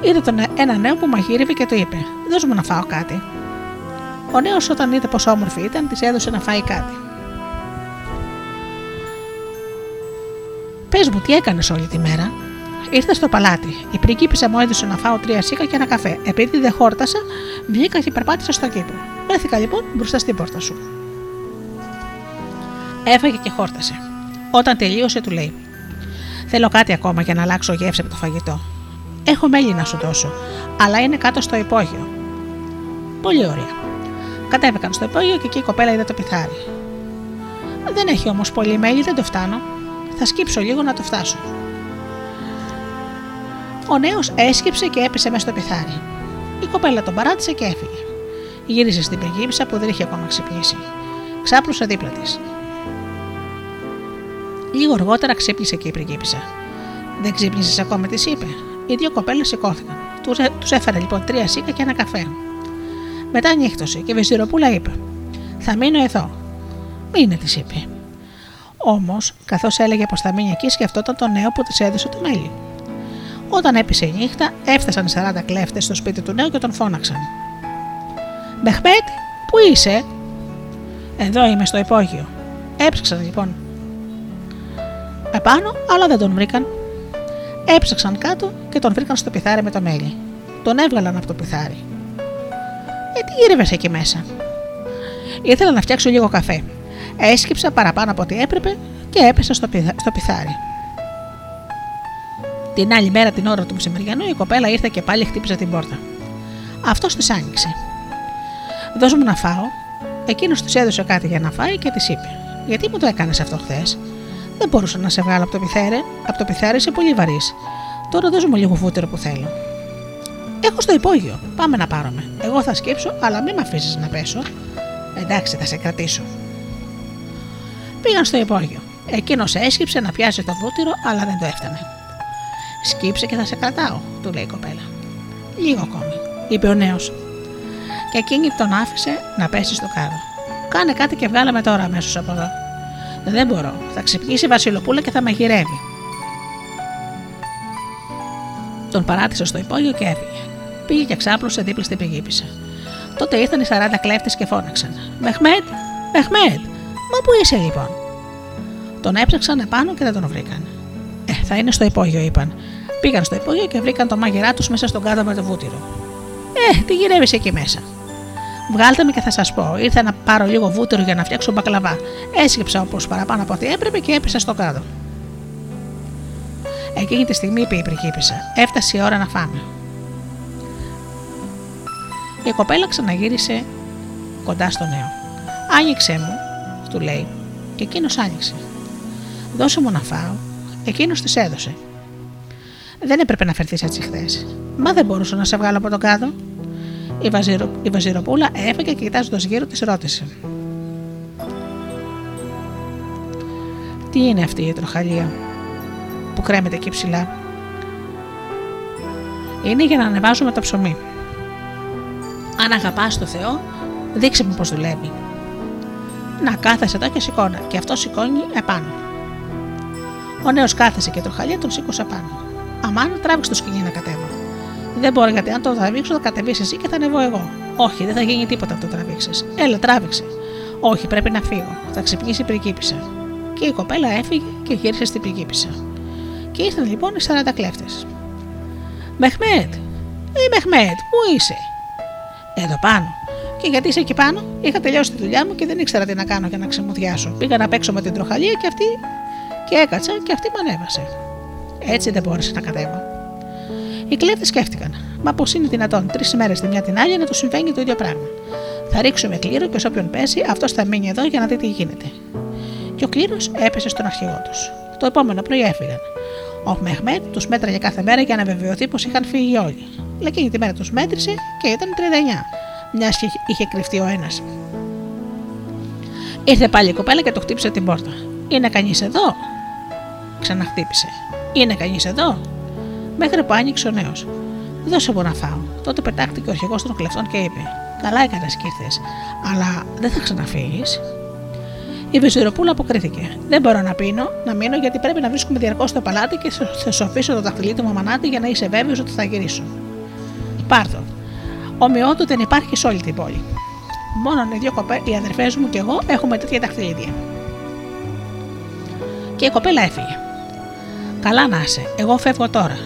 Είδε τον ένα νέο που μαγείρευε και του είπε: Δώσ' μου να φάω κάτι. Ο νέος, όταν είδε πόσο όμορφη ήταν, της έδωσε να φάει κάτι. Πες μου, τι έκανες όλη τη μέρα; Ήρθα στο παλάτι. Η πριγκίπισσα μου έδωσε να φάω τρία σίκα και ένα καφέ. Επειδή δεν χόρτασα, βγήκα και περπάτησα στο κήπο. Βρέθηκα λοιπόν μπροστά στην πόρτα σου. Έφαγε και χόρτασε. Όταν τελείωσε, του λέει: Θέλω κάτι ακόμα για να αλλάξω γεύση από το φαγητό. Έχω μέλι να σου δώσω, αλλά είναι κάτω στο υπόγειο. Πολύ ωραία. Κατέβηκαν στο υπόγειο και εκεί η κοπέλα είδε το πιθάρι. Δεν έχει όμως πολύ μέλι, δεν το φτάνω. Θα σκύψω λίγο να το φτάσω. Ο νέος έσκυψε και έπεσε μέσα στο πιθάρι. Η κοπέλα τον παράτησε και έφυγε. Γύρισε στην πριγκίπισσα που δεν είχε ακόμα ξυπνήσει. Ξάπλωσε δίπλα της. Λίγο αργότερα ξύπνησε και η πριγκίπισσα. Δεν ξύπνησες ακόμα, τη είπε. Οι δύο κοπέλες σηκώθηκαν. Τους έφερε λοιπόν τρία σίκα και ένα καφέ. Μετά νύχτωσε και η Βεζιροπούλα είπε: Θα μείνω εδώ. Μείνε, της είπε. Όμως, καθώς έλεγε πως θα μείνει εκεί, σκεφτόταν τον νέο που της έδωσε το μέλι. Όταν έπεισε η νύχτα, έφτασαν 40 κλέφτες στο σπίτι του νέου και τον φώναξαν. Μπεχμέτ, πού είσαι, Εδώ είμαι στο υπόγειο. Έψαξαν λοιπόν επάνω, αλλά δεν τον βρήκαν. Έψαξαν κάτω και τον βρήκαν στο πιθάρι με το μέλι. Τον έβγαλαν από το πιθάρι. Ε, τι γύρευες εκεί μέσα; Ήθελα να φτιάξω λίγο καφέ. Έσκυψα παραπάνω από ό,τι έπρεπε και έπεσα στο, στο πιθάρι. Την άλλη μέρα, την ώρα του μεσημεριανού, η κοπέλα ήρθε και πάλι χτύπησε την πόρτα. Αυτός της άνοιξε. Δώσ' μου να φάω. Εκείνος της έδωσε κάτι για να φάει και της είπε: Γιατί μου το έκανες αυτό χθες; Δεν μπορούσα να σε βγάλω από το πιθάρι, από το πιθάρι είσαι πολύ βαρύς. Τώρα δώσ' μου λίγο φούτερο που θέλω. Έχω στο υπόγειο. Πάμε να πάρουμε. Εγώ θα σκύψω, αλλά μην με αφήσεις να πέσω. Εντάξει, θα σε κρατήσω. Πήγαν στο υπόγειο. Εκείνος έσκυψε να πιάσει το βούτυρο, αλλά δεν το έφτανε. Σκύψε και θα σε κρατάω, του λέει η κοπέλα. Λίγο ακόμη, είπε ο νέος. Και εκείνη τον άφησε να πέσει στο κάδο. Κάνε κάτι και βγάλαμε τώρα αμέσως από εδώ. Δεν μπορώ. Θα ξυπνήσει η Βασιλοπούλα και θα μαγειρεύει. Τον παράτησε στο υπόγειο και έφυγε. Πήγε και ξάπλωσε δίπλα στην πηγήπησα. Τότε ήρθαν οι 40 κλέφτες και φώναξαν. Μεχμέτ, Μεχμέτ, Μα πού είσαι λοιπόν; Τον έψαξαν επάνω και δεν τον βρήκαν. Ε, θα είναι στο υπόγειο, είπαν. Πήγαν στο υπόγειο και βρήκαν το μάγειρά τους μέσα στον κάδο με το βούτυρο. Ε, τι γυρεύεις εκεί μέσα; Βγάλτε με και θα σας πω. Ήρθα να πάρω λίγο βούτυρο για να φτιάξω μπακλαβά. Έσκυψα όπως παραπάνω από ό,τι έπρεπε και έπεσα στο κάδο. Εκείνη τη στιγμή είπε η πριγκίπισσα: Έφτασε η ώρα να φάμε. Η κοπέλα ξαναγύρισε κοντά στο νέο. Άνοιξε μου, του λέει, και εκείνος άνοιξε. Δώσε μου να φάω. Εκείνος της έδωσε. Δεν έπρεπε να φερθείς έτσι χθες. Μα δεν μπορούσα να σε βγάλω από τον κάδο. Η, βαζιρο... η βαζιροπούλα έφυγε και κοιτάζοντα γύρω της ρώτησε. Τι είναι αυτή η τροχαλία που κρέμεται εκεί ψηλά; Είναι για να ανεβάζουμε το ψωμί. Αν αγαπάς το Θεό, δείξε μου πώς δουλεύει. Να κάθεσαι εδώ και σηκώνα, και αυτό σηκώνει επάνω. Ο νέος κάθεσε και το χαλιά τον σήκωσε πάνω. Αμάν, τράβηξε το σκηνή να κατέβω. Δεν μπορώ γιατί αν το τραβήξω θα κατεβείς εσύ και θα ανεβώ εγώ. Όχι, δεν θα γίνει τίποτα αν το τραβήξεις. Έλα, τράβηξε. Όχι, πρέπει να φύγω. Θα ξυπνήσει η πριγκίπισσα. Και η κοπέλα έφυγε και γύρισε στην πριγκίπισσα. Και ήρθαν λοιπόν οι 40 κλέφτες. Μεχμέτ, ή Μεχμέτ, πού είσαι, Εδώ πάνω. Και γιατί είσαι εκεί πάνω, είχα τελειώσει τη δουλειά μου και δεν ήξερα τι να κάνω για να ξεμουδιάσω. Πήγα να παίξω με την τροχαλία και αυτή. και έκατσα και αυτή με ανέβασε. Έτσι δεν μπόρεσα να κατέβω. Οι κλέφτες σκέφτηκαν, μα πώς είναι δυνατόν τρεις μέρες τη μια την άλλη να του συμβαίνει το ίδιο πράγμα. Θα ρίξουμε κλήρο και ω όποιον πέσει, αυτός θα μείνει εδώ για να δει τι γίνεται. Και ο κλήρος έπεσε στον αρχηγό τους. Το επόμενο πρωί έφυγαν. Ο Μεχμέτ τους μέτραγε κάθε μέρα για να βεβαιωθεί πως είχαν φύγει όλοι. Αλλά εκείνη τη μέρα τους μέτρησε και ήταν 39, μιας και είχε κρυφτεί ο ένας. Ήρθε πάλι η κοπέλα και το χτύπησε την πόρτα. Είναι κανείς εδώ, ξαναχτύπησε. Είναι κανείς εδώ, μέχρι που άνοιξε ο νέος. Δώσε μου να φάω. Τότε πετάχτηκε ο αρχηγός των κλεφτών και είπε: Καλά έκανες και ήρθες, αλλά δεν θα ξαναφύγεις. Η Βεζιροπούλα αποκρίθηκε. Δεν μπορώ να πίνω, να μείνω γιατί πρέπει να βρίσκουμε διαρκώς το παλάτι και θα σου αφήσω το δαχτυλί του μαμανάτι για να είσαι βέβαιος ότι θα γυρίσω. Πάρτο. Ομοιότου δεν υπάρχεις σε όλη την πόλη. Μόνο οι δύο κοπέ, οι αδερφές μου και εγώ έχουμε τέτοια δαχτυλίδια. Και η κοπέλα έφυγε. Καλά να είσαι, εγώ φεύγω τώρα.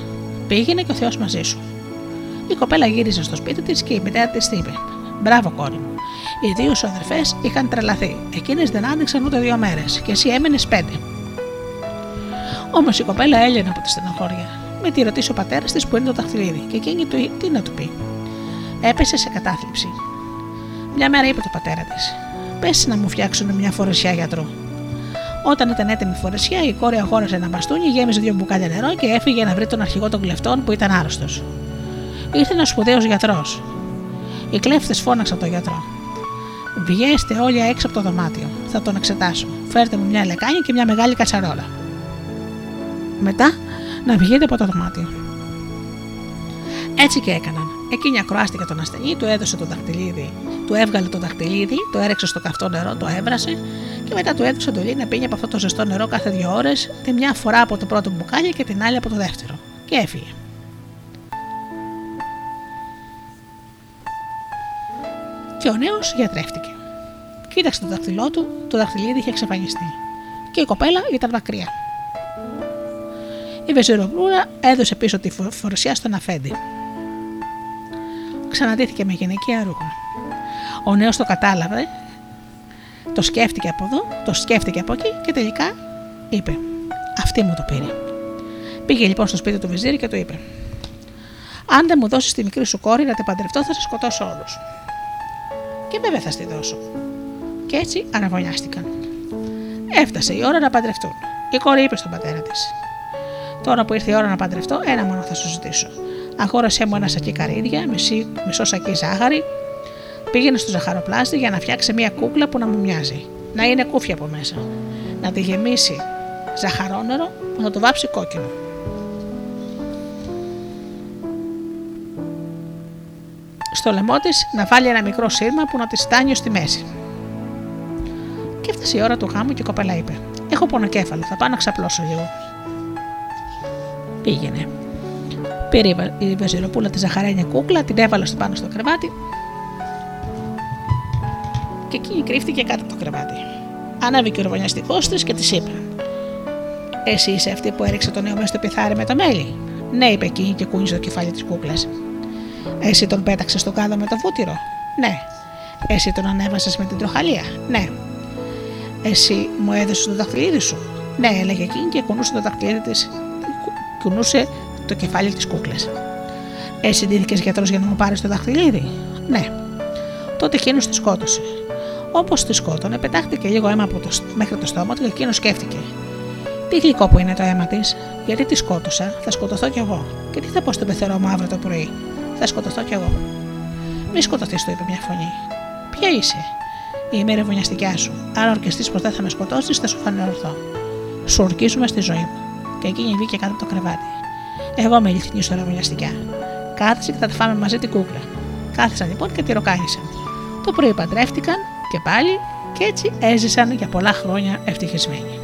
Πήγαινε και ο Θεός μαζί σου. Η κοπέλα γύρισε στο σπίτι της και η μητέρα της είπε: Μπράβο, κόρη μου. Οι δύο σου αδερφές είχαν τρελαθεί. Εκείνες δεν άντεξαν ούτε δύο μέρες και εσύ έμενες πέντε. Όμως η κοπέλα έλειωνε από τη στενοχώρια. Με τη ρωτήσει ο πατέρας της που είναι το δαχτυλίδι και εκείνη του τι να του πει. Έπεσε σε κατάθλιψη. Μια μέρα είπε το πατέρα της: Πες να μου φτιάξουν μια φορεσιά γιατρού. Όταν ήταν έτοιμη η φορεσιά, η κόρη αγόρασε ένα μπαστούνι, γέμισε δύο μπουκάλια νερό και έφυγε να βρει τον αρχηγό των κλεφτών που ήταν άρρωστος. Ήρθε ένας σπουδαίος γιατρός. Οι κλέφτες φώναξαν τον γιατρό. Βγαίνετε όλοι έξω από το δωμάτιο. Θα τον εξετάσω. Φέρτε μου μια λεκάνη και μια μεγάλη κατσαρόλα. Μετά να βγείτε από το δωμάτιο. Έτσι και έκαναν. Εκείνη ακροάστηκε τον ασθενή, του έδωσε το δαχτυλίδι, του έβγαλε το δαχτυλίδι, το έρεξε στο καυτό νερό, το έβρασε και μετά του έδωσε εντολή να πίνει από αυτό το ζεστό νερό κάθε δύο ώρες, τη μια φορά από το πρώτο μπουκάλι και την άλλη από το δεύτερο. Και έφυγε. Και ο νέος γιατρεύτηκε. Κοίταξε το δαχτυλό του, το δαχτυλίδι είχε εξαφανιστεί. Και η κοπέλα ήταν μακριά. Η Βεζιροπούλα έδωσε πίσω τη φορεσιά στον αφέντη. Ξαναντήθηκε με γυναικεία ρούχα. Ο νέος το κατάλαβε, το σκέφτηκε από εδώ, το σκέφτηκε από εκεί και τελικά είπε: Αυτή μου το πήρε. Πήγε λοιπόν στο σπίτι του Βεζίρη και του είπε: Αν δεν μου δώσεις τη μικρή σου κόρη να την παντρευτώ, θα σε σκοτώσω όλους. Και βέβαια θα στη δώσω. Και έτσι αναβωνιάστηκαν. Έφτασε η ώρα να παντρευτούν. Η κόρη είπε στον πατέρα της: Τώρα που ήρθε η ώρα να παντρευτώ, ένα μόνο θα σου ζητήσω. Αγόρασέ μου ένα σακί καρύδια, μισή, μισό σακί ζάχαρη. Πήγαινε στο ζαχαροπλάστη για να φτιάξει μια κούκλα που να μου μοιάζει. Να είναι κούφια από μέσα. Να τη γεμίσει ζαχαρόνερο που να το βάψει κόκκινο. Στο λαιμό της να βάλει ένα μικρό σύρμα που να τη στάνει στη μέση. Και έφτασε η ώρα του γάμου και η κοπέλα είπε: Έχω πονοκέφαλο, θα πάω να ξαπλώσω λίγο. Πήγαινε. Πήρε η Βεζιροπούλα τη ζαχαρένια κούκλα, την έβαλε στο πάνω στο κρεβάτι και εκείνη κρύφτηκε κάτω από το κρεβάτι. Ανέβηκε ο ροβανιαστικός της και της είπε: Εσύ είσαι αυτή που έριξε το νέο μέσα στο πιθάρι με το μέλι; Ναι, είπε εκείνη και κούνιζε το κεφάλι της κούκλας. Εσύ τον πέταξες στο κάδο με το βούτυρο; Ναι. Εσύ τον ανέβασες με την τροχαλία; Ναι. Εσύ μου έδωσες το δαχτυλίδι σου; Ναι, έλεγε εκείνη και κουνούσε το δαχτυλίδι της. Κουνούσε το κεφάλι της κούκλας. Εσύ ντύθηκε γιατρός για να μου πάρεις το δαχτυλίδι; Ναι. Τότε εκείνος τη σκότωσε. Όπως τη σκότωνε, πετάχτηκε λίγο αίμα από το, μέχρι το στόμα του και εκείνος σκέφτηκε. Τι γλυκό που είναι το αίμα της, γιατί τη σκότωσα, θα σκοτωθώ κι εγώ. Και τι θα πω στον πεθερό μου αύριο το πρωί, θα σκοτωθώ κι εγώ. Μη σκοτωθείς, το είπε μια φωνή. Ποια είσαι, Είμαι η ρεβονιαστικιά σου. Αν ορκιστείς πω δεν θα με σκοτώσεις, θα σου φανερωθώ. Σου ορκίζουμε στη ζωή μου. Και εκείνη βγήκε κάτω από το κρεβάτι. Εγώ με ηλικινή στο ρεβονιαστικιά. Κάθισε και θα τα φάμε μαζί την κούκλα. Κάθισαν λοιπόν και τη ροκάνησαν. Το πρωί παντρεύτηκαν και πάλι και έτσι έζησαν για πολλά χρόνια ευτυχισμένοι.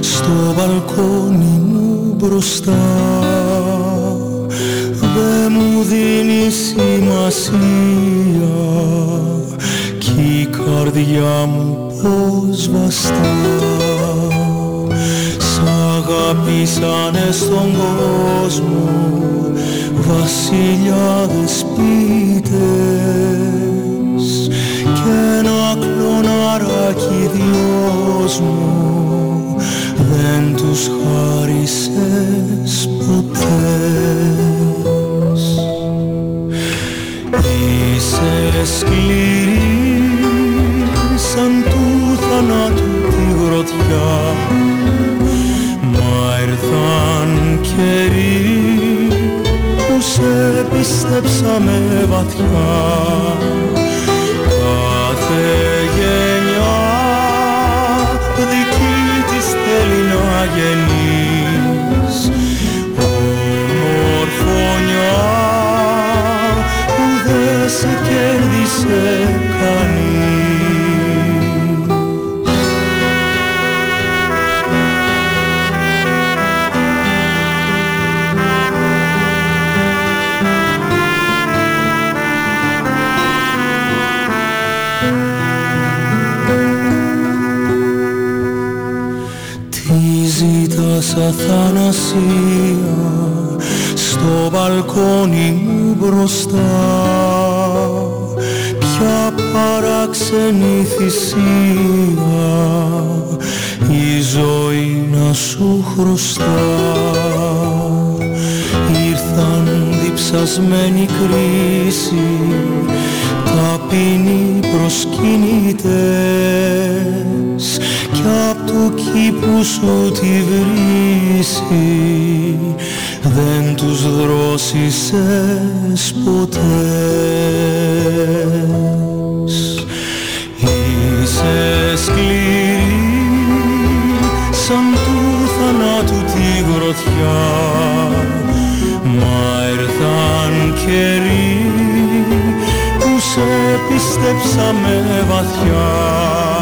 στο μπαλκόνι μου μπροστά. Δε μου δίνει σημασία κι η καρδιά μου πως βαστά. Σ' αγαπήσανε στον κόσμο βασιλιάδες πίτες. Και ένα κλοναράκι κόσμο δεν τους χάρισες ποτές. Είσαι σκληρή σαν του θανάτου τη γροτιά Μα ήρθαν καιροί που σε πιστέψαμε βαθιά. Κάθε αθανασία στο μπαλκόνι μου μπροστά. Πια παράξενη θυσία η ζωή να σου χρωστά. Ήρθαν διψασμένη κρίση ταπεινοί προσκυνητές κι απ' του κήπου σου τη βρύση δεν τους δρόσισες ποτές. Είσαι σκληρή σαν του θανάτου τη γροθιά μα ήρθαν καιροί που σε πιστέψαμε βαθιά.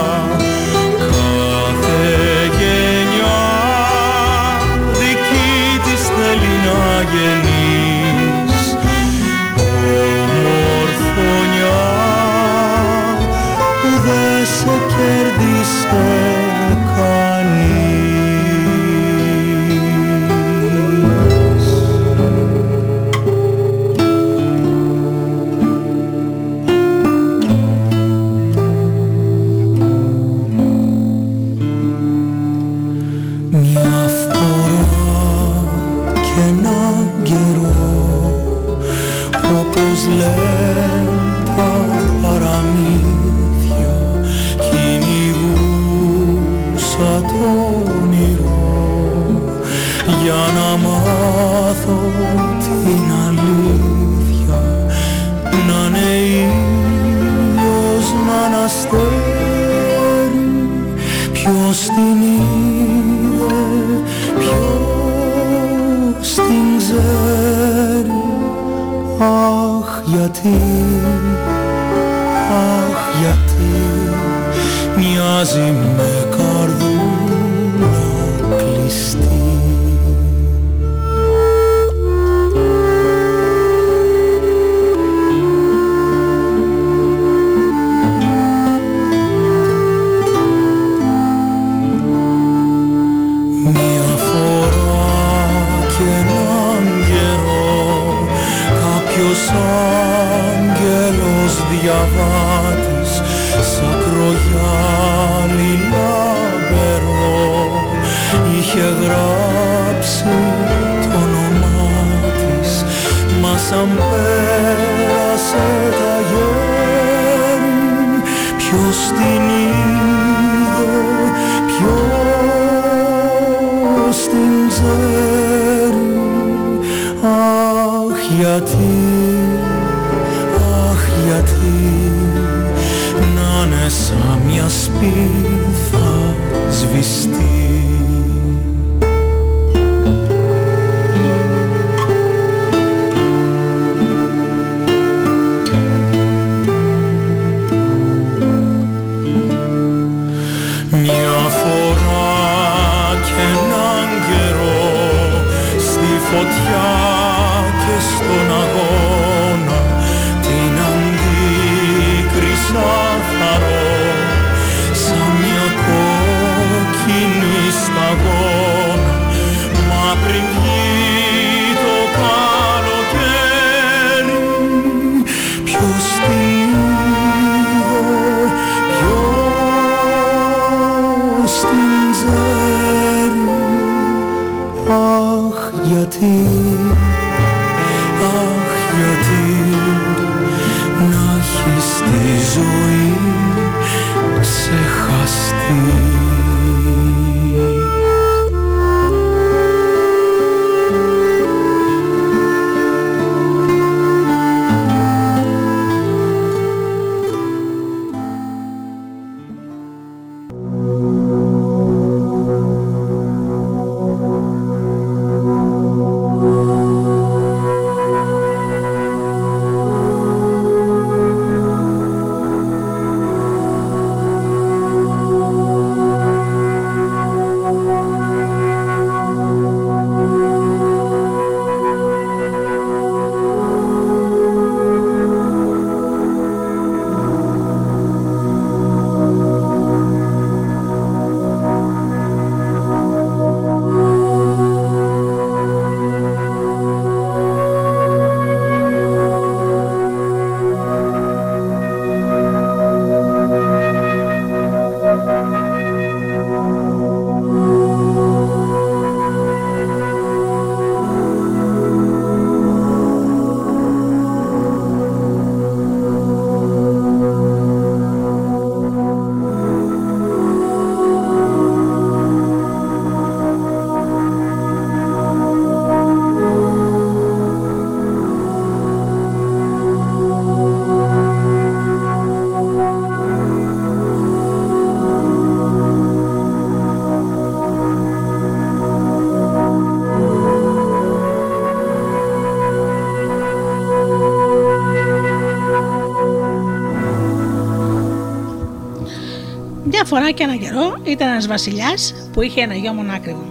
και ένα καιρό ήταν ένας βασιλιάς που είχε ένα γιο μονάκριβο.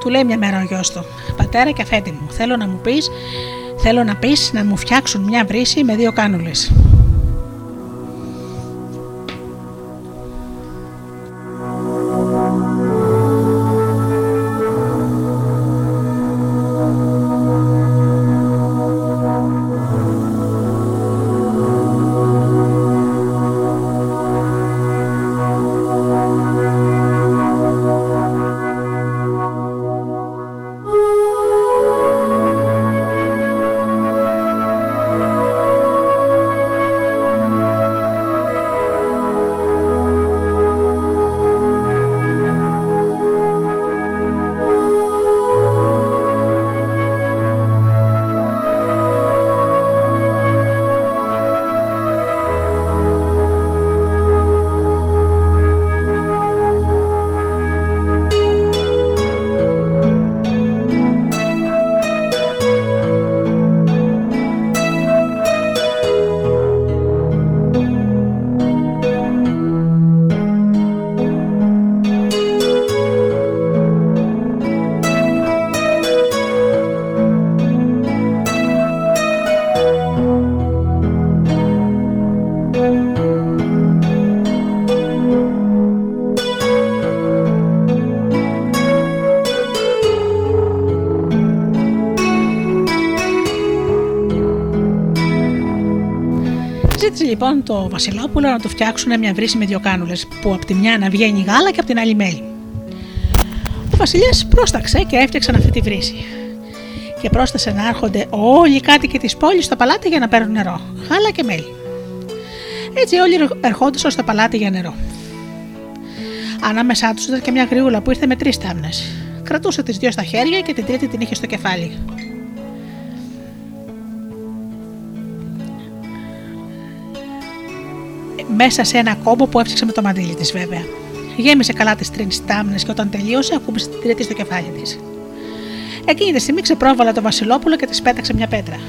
Του λέει μια μέρα ο γιος του: Πατέρα και αφέτη μου, θέλω να μου πεις, θέλω να πεις να μου φτιάξουν μια βρύση με δύο κάνουλες. Λοιπόν το Βασιλόπουλο να του φτιάξουν μια βρύση με δύο κάνουλες, που από τη μια να βγαίνει γάλα και από την άλλη μέλι. Ο Βασιλιάς πρόσταξε και έφτιαξαν αυτή τη βρύση. Και πρόσθεσε να έρχονται όλοι οι κάτοικοι της πόλης στο παλάτι για να παίρνουν νερό, γάλα και μέλι. Έτσι όλοι ερχόντουσαν στο παλάτι για νερό. Ανάμεσά τους ήταν και μια γριούλα που ήρθε με τρεις τάμνες. Κρατούσε τις δύο στα χέρια και την τρίτη την είχε στο κεφάλι. Μέσα σε ένα κόμπο που έφτιαξε με το μαντίλι της, βέβαια. Γέμισε καλά τις τρεις τάμνε και όταν τελείωσε, ακούμπησε την τρίτη στο κεφάλι της. Εκείνη τη στιγμή ξεπρόβαλε το Βασιλόπουλο και της πέταξε μια πέτρα.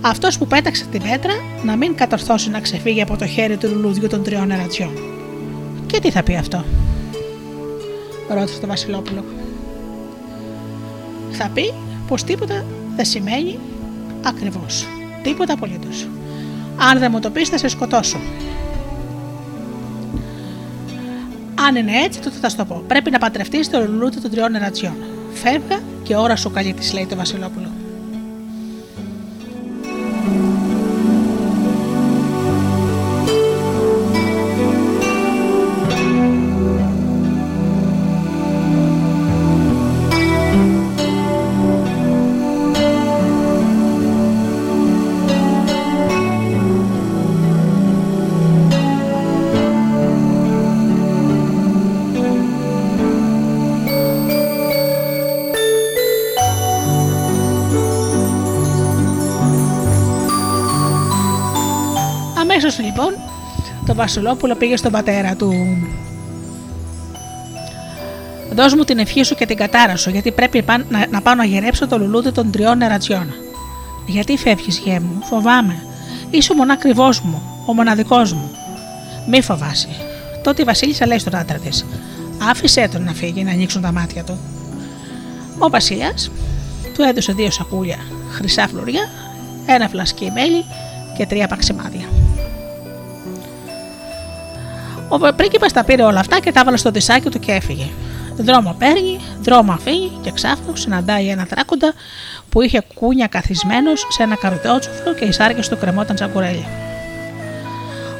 Αυτός που πέταξε την πέτρα να μην κατορθώσει να ξεφύγει από το χέρι του λουλούδιου των τριών ερατιών. Και τι θα πει αυτό, ρώτησε το Βασιλόπουλο. Θα πει πως τίποτα δεν σημαίνει ακριβώς. Τίποτα απολύτως. Αν δεν μου το πεις, θα σε σκοτώσω. Αν είναι έτσι, τότε θα σου το πω. Πρέπει να παντρευτείς το λουλούδι των τριών ερατιών. Φεύγα και ώρα σου καλή τη, λέει το Βασιλόπουλο. Βασιλόπουλο πήγε στον πατέρα του. Δώσ' μου την ευχή σου και την κατάρα σου, γιατί πρέπει να, να πάω να γυρέψω το λουλούδι των τριών νερατζιών. Γιατί φεύγεις, γέ μου, φοβάμαι. Είσαι ο μονάκριβό μου, ο μοναδικός μου. Μη φοβάσαι. Τότε η Βασίλισσα λέει στον άντρα της: Άφησε τον να φύγει να ανοίξουν τα μάτια του. Ο Βασιλιά του έδωσε δύο σακούλια χρυσά φλουριά, ένα φλασκί μέλι και τρία παξιμάδια. Ο πρίγκιπας τα πήρε όλα αυτά και τα έβαλε στο δισάκι του και έφυγε. Δρόμο παίρνει, δρόμο αφήνει και ξάφνου συναντάει ένα τράκοντα που είχε κούνια καθισμένος σε ένα καροτότσουφλο και οι σάρκες του κρεμόταν σαν κουρέλια.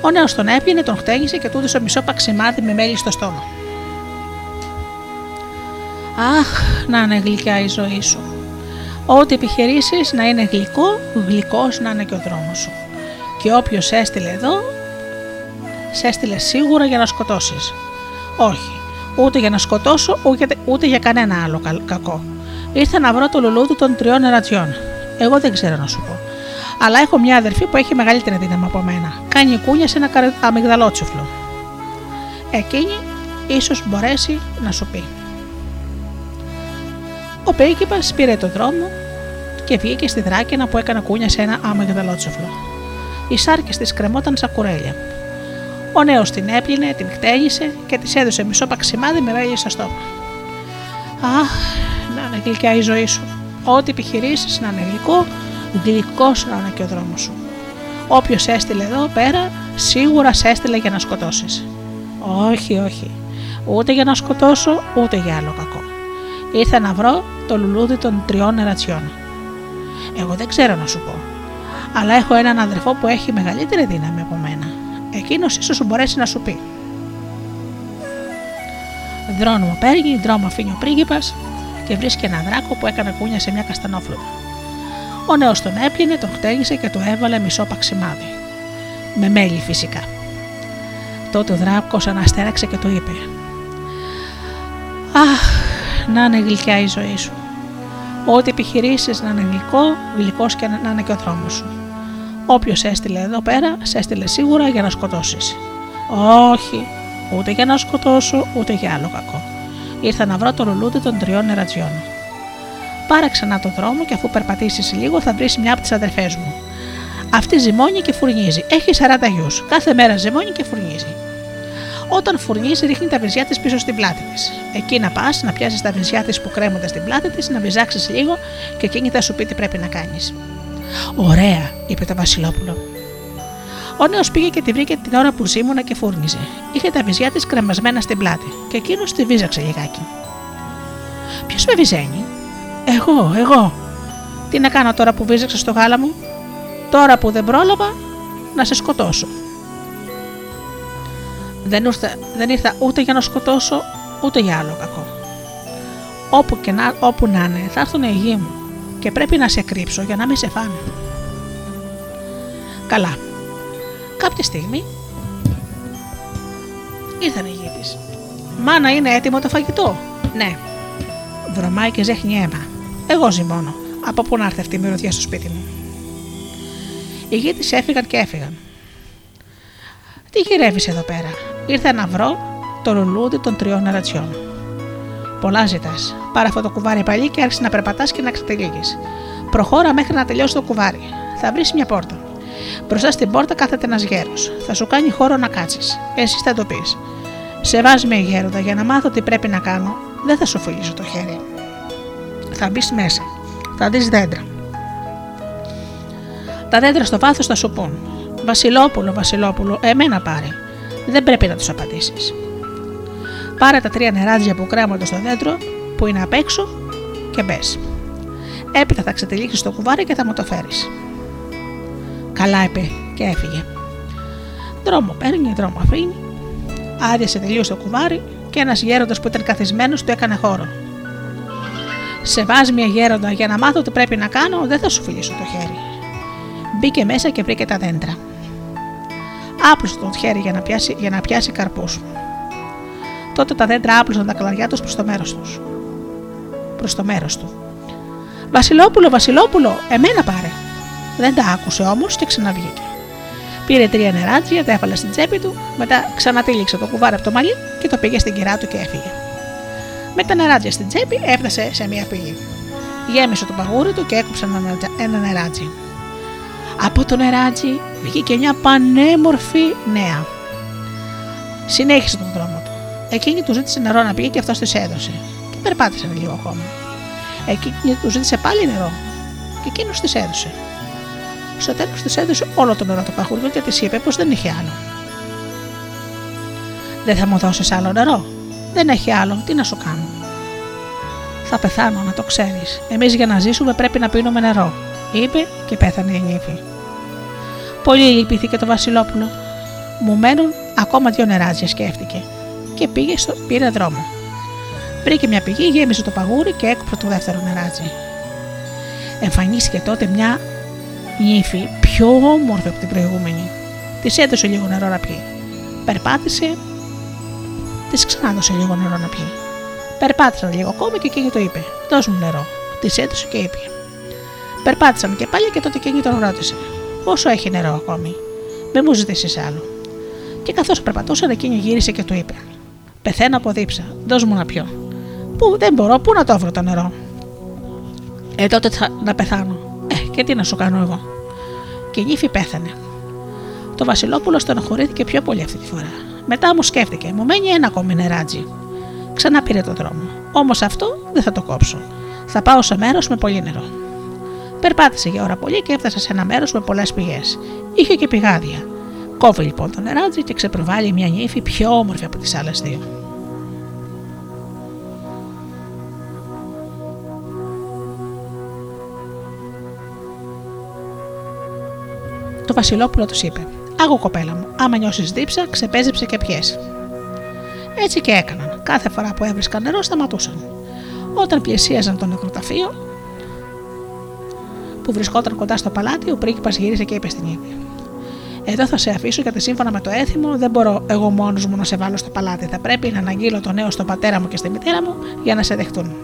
Ο νέος τον έπινε, τον χτένισε και του έδωσε μισό παξιμάδι με μέλι στο στόμα. Αχ, να είναι γλυκιά η ζωή σου. Ό,τι επιχειρήσεις να είναι γλυκό, γλυκός να είναι και ο δρόμος σου. Και όποιος έστειλε εδώ, σε έστειλε σίγουρα για να σκοτώσεις. Όχι, ούτε για να σκοτώσω, ούτε, ούτε για κανένα άλλο κακό. Ήρθα να βρω το λουλούδι των τριών ερατιών. Εγώ δεν ξέρω να σου πω. Αλλά έχω μια αδερφή που έχει μεγαλύτερη δύναμη από μένα. Κάνει κούνια σε ένα αμυγδαλότσουφλο. Εκείνη ίσως μπορέσει να σου πει. Ο Πέικυπα πήρε το δρόμο και βγήκε στη δράκαινα που έκανε κούνια σε ένα αμυγδαλότσουφλο. Οι σάρκες της κρεμόταν σαν κουρέλια. Ο νέος την έπλυνε, την χτένισε και της έδωσε μισό παξιμάδι με μέλι στο στόμα. Αχ, να είναι γλυκιά η ζωή σου. Ό,τι επιχειρήσεις να είναι γλυκό, γλυκός να είναι και ο δρόμος σου. Όποιος έστειλε εδώ πέρα, σίγουρα σε έστειλε για να σκοτώσεις. Όχι, όχι. Ούτε για να σκοτώσω, ούτε για άλλο κακό. Ήρθα να βρω το λουλούδι των τριών ερατσιών. Εγώ δεν ξέρω να σου πω. Αλλά έχω έναν αδερφό που έχει μεγαλύτερη δύναμη από μένα εκείνος ίσως μπορέσει να σου πει. Δρόμο παίρνει, δρόμο αφήνει ο πρίγκιπας και βρίσκει ένα δράκο που έκανε κούνια σε μια καστανόφλουδα. Ο νέος τον έπλυνε, τον χτένισε και του έβαλε μισό παξιμάδι. Με μέλι φυσικά. Τότε ο δράκος αναστέραξε και του είπε: Αχ, να είναι γλυκιά η ζωή σου. Ό,τι επιχειρήσεις να είναι γλυκό, γλυκός και να είναι και ο δρόμος σου. Όποιος έστειλε εδώ πέρα, σε έστειλε σίγουρα για να σκοτώσεις. Όχι, ούτε για να σκοτώσω, ούτε για άλλο κακό. Ήρθα να βρω το λουλούδι των τριών νερατζιών. Πάρε ξανά το δρόμο και αφού περπατήσεις λίγο θα βρεις μια από τις αδερφές μου. Αυτή ζυμώνει και φουρνίζει. Έχει 40 γιους. Κάθε μέρα ζυμώνει και φουρνίζει. Όταν φουρνίζει, ρίχνει τα βυζιά της πίσω στην πλάτη της. Εκεί να πας, να πιάσεις τα βυζιά της που κρέμονται στην πλάτη της, να βυζάξεις λίγο και εκείνη θα σου πει τι πρέπει να κάνεις. Ωραία, είπε το Βασιλόπουλο. Ο νέος πήγε και τη βρήκε την ώρα που ζήμωνα και φούρνιζε. Είχε τα βυζιά της κρεμασμένα στην πλάτη και εκείνος τη βίζαξε λιγάκι. Ποιος με βυζένει, Εγώ, εγώ. Τι να κάνω τώρα που βίζαξα στο γάλα μου, Τώρα που δεν πρόλαβα, να σε σκοτώσω. Δεν ήρθα, δεν ήρθα ούτε για να σκοτώσω, ούτε για άλλο κακό. Όπου, και να, όπου να είναι, θα έρθουν οι γη μου και πρέπει να σε κρύψω για να μην σε φάνε. Καλά. Κάποια στιγμή ήρθαν οι γη της. Μάνα είναι έτοιμο το φαγητό; Ναι. Βρωμάει και ζέχνει αίμα. Εγώ ζυμώνω. Από πού να έρθει αυτή η μυρωδιά στο σπίτι μου; Οι γη της έφυγαν και έφυγαν. Τι γυρεύεις εδώ πέρα; Ήρθα να βρω το λουλούδι των τριών νερατσιών. Πολλά ζητάς. Πάρε αυτό το κουβάρι παλί και άρχισε να περπατάς και να ξετυλίγεις. Προχώρα μέχρι να τελειώσει το κουβάρι. Θα βρεις μια πόρτα. Μπροστά στην πόρτα κάθεται ένας γέρος. Θα σου κάνει χώρο να κάτσεις. Εσύ θα το πεις. Σε βάζει με γέροντα για να μάθω τι πρέπει να κάνω. Δεν θα σου φιλήσω το χέρι. Θα μπεις μέσα. Θα δεις δέντρα. Τα δέντρα στο βάθος θα σου πούν. Βασιλόπουλο, Βασιλόπουλο, εμένα πάρε. Δεν πρέπει να τους απαντήσεις. Πάρε τα τρία νεράτζια που κρέμονται στο δέντρο που είναι απ' έξω και μπες. Έπειτα θα ξετυλίξεις το κουβάρι και θα μου το φέρεις. Καλά είπε και έφυγε. Δρόμο παίρνει, δρόμο αφήνει. Άδειασε τελείω το κουβάρι και ένας γέροντας που ήταν καθισμένος του έκανε χώρο. Σε βάζει μια γέροντα για να μάθω τι πρέπει να κάνω, δεν θα σου φιλήσω το χέρι. Μπήκε μέσα και βρήκε τα δέντρα. Άπλωσε το χέρι για να πιάσει, για να πιάσει καρπούς. Τότε τα δέντρα άπλωσαν τα κλαριά τους προς το μέρος τους. Προς το μέρος του. Βασιλόπουλο, Βασιλόπουλο, εμένα πάρε. Δεν τα άκουσε όμως και ξαναβγήκε. Πήρε τρία νεράτζια, τα έβαλε στην τσέπη του, μετά ξανατήληξε το κουβάρι από το μαλλί και το πήγε στην κυρά του και έφυγε. Με τα νεράτζια στην τσέπη έφτασε σε μια πηγή. Γέμισε το παγούρι του και έκοψε ένα νεράτζι. Από το νεράτζι βγήκε μια πανέμορφη νέα. Συνέχισε τον δρόμο του. Εκείνη του ζήτησε νερό να πιει και αυτός της έδωσε. Και περπάτησε λίγο ακόμα. Εκείνη του ζήτησε πάλι νερό. Και εκείνος της έδωσε. Στο τέλος της έδωσε όλο το νερό του παχουριού και της είπε πως δεν είχε άλλο. Δεν θα μου δώσεις άλλο νερό. Δεν έχει άλλο. Τι να σου κάνω. Θα πεθάνω, να το ξέρεις. Εμείς για να ζήσουμε πρέπει να πίνουμε νερό, είπε και πέθανε η νύφη. Πολύ λυπήθηκε το Βασιλόπουλο. Μου μένουν ακόμα δύο νεράτζια, σκέφτηκε και πήγε στο, πήρε δρόμο. Βρήκε μια πηγή, γέμισε το παγούρι και έκοψε το δεύτερο νεράτζι. Εμφανίστηκε τότε μια νύφη πιο όμορφη από την προηγούμενη. Της έδωσε λίγο νερό να πιει. Περπάτησε, της ξανά έδωσε λίγο νερό να πιει. Περπάτησαν λίγο ακόμη και εκείνη το είπε: Δώσ' μου νερό. Της έδωσε και είπε. Περπάτησαν και πάλι και τότε εκείνη τον ρώτησε: Πόσο έχει νερό ακόμη; Μην μου ζητήσεις άλλο. Και καθώς περπατούσαν, εκείνη γύρισε και του είπε: Πεθαίνω από δίψα. Δώσ' μου να πιω. Πού δεν μπορώ, πού να το βρω το νερό; Ε, τότε θα, να πεθάνω. Ε, και τι να σου κάνω εγώ. Και η νύφη πέθανε. Το Βασιλόπουλος στενοχωρήθηκε πιο πολύ αυτή τη φορά. Μετά μου σκέφτηκε, μου μένει ένα ακόμη νεράτζι. Ξανά πήρε το δρόμο. Όμως αυτό δεν θα το κόψω. Θα πάω σε μέρος με πολύ νερό. Περπάτησε για ώρα πολύ και έφτασε σε ένα μέρος με πολλές πηγές. Είχε και πηγάδια. Κόβει λοιπόν το νεράτζι και ξεπροβάλλει μια νύφη πιο όμορφη από τις άλλες δύο. Το Βασιλόπουλο τους είπε: Άγω κοπέλα μου, άμα νιώσεις δίψα, ξεπέζεψε και πιέ. Έτσι και έκαναν. Κάθε φορά που έβρισκαν νερό, σταματούσαν. Όταν πλησίαζαν το νεκροταφείο, που βρισκόταν κοντά στο παλάτι, ο πρίγκιπας γύρισε και είπε στην Ήπη: Εδώ θα σε αφήσω γιατί σύμφωνα με το έθιμο δεν μπορώ εγώ μόνος μου να σε βάλω στο παλάτι. Θα πρέπει να αναγγείλω το νέο στον πατέρα μου και στη μητέρα μου για να σε δεχτούν.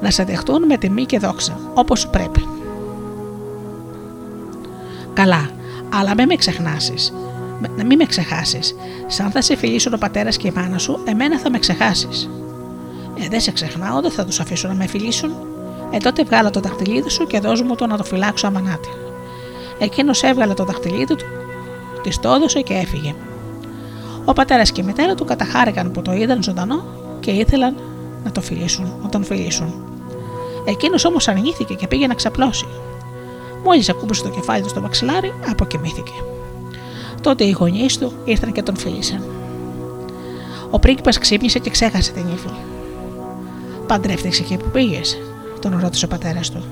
Να σε δεχτούν με τιμή και δόξα, όπως σου πρέπει. Καλά, αλλά μην με ξεχνάσεις. Να μην με ξεχάσεις. Σαν θα σε φιλήσουν ο πατέρας και η μάνα σου, εμένα θα με ξεχάσεις. Ε, δεν σε ξεχνάω, δεν θα τους αφήσω να με φιλήσουν. Ε, τότε βγάλα το δαχτυλίδι σου και δώσ' μου το να το φυλάξω αμανάτι. Εκείνος έβγαλε το δαχτυλίδι του, της το έδωσε και έφυγε. Ο πατέρας και η μητέρα του καταχάρηκαν που το είδαν ζωντανό και ήθελαν να το φιλήσουν, να τον φιλήσουν. Εκείνος όμως αρνήθηκε και πήγε να ξαπλώσει. Μόλις ακούμπησε το κεφάλι του στο μαξιλάρι, αποκοιμήθηκε. Τότε οι γονείς του ήρθαν και τον φίλησαν. Ο πρίγκιπας ξύπνησε και ξέχασε την ύφη. Παντρεύτηκες εκεί που πήγες, τον ρώτησε ο πατέρας του.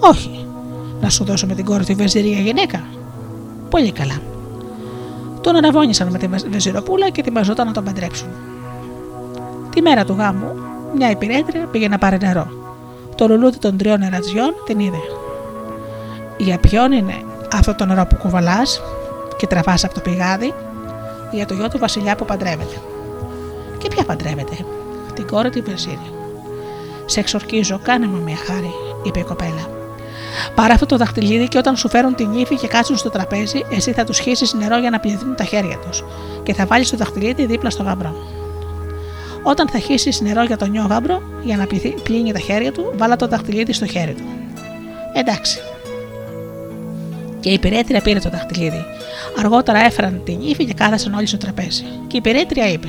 Όχι, να σου δώσω με την κόρη του βεζιρία γυναίκα. Πολύ καλά. Τον αναβόνησαν με τη βεζιροπούλα και ετοιμαζόταν να τον παντρέψουν. Τη μέρα του γάμου, μια υπηρέτρια πήγε να πάρει νερό. Το λουλούδι των τριών νερατζιών την είδε. Για ποιον είναι αυτό το νερό που κουβαλάς και τραβάς από το πηγάδι, για το γιο του Βασιλιά που παντρεύεται. Και ποια παντρεύεται, την κόρη του Βεζίρη. Σε εξορκίζω, κάνε μου μια χάρη, είπε η κοπέλα. Πάρε αυτό το δαχτυλίδι και όταν σου φέρουν την ύφη και κάτσουν στο τραπέζι, εσύ θα τους χύσεις νερό για να πληθούν τα χέρια τους και θα βάλεις το δαχτυλίδι δίπλα στο γαμπρό. Όταν θα χύσεις νερό για τον νιό γάμπρο, για να πλύνει τα χέρια του, βάλα το δαχτυλίδι στο χέρι του. Εντάξει. Και η υπηρέτρια πήρε το δαχτυλίδι. Αργότερα έφεραν την ύφη και κάθασαν όλοι στο τραπέζι. Και η υπηρέτρια είπε: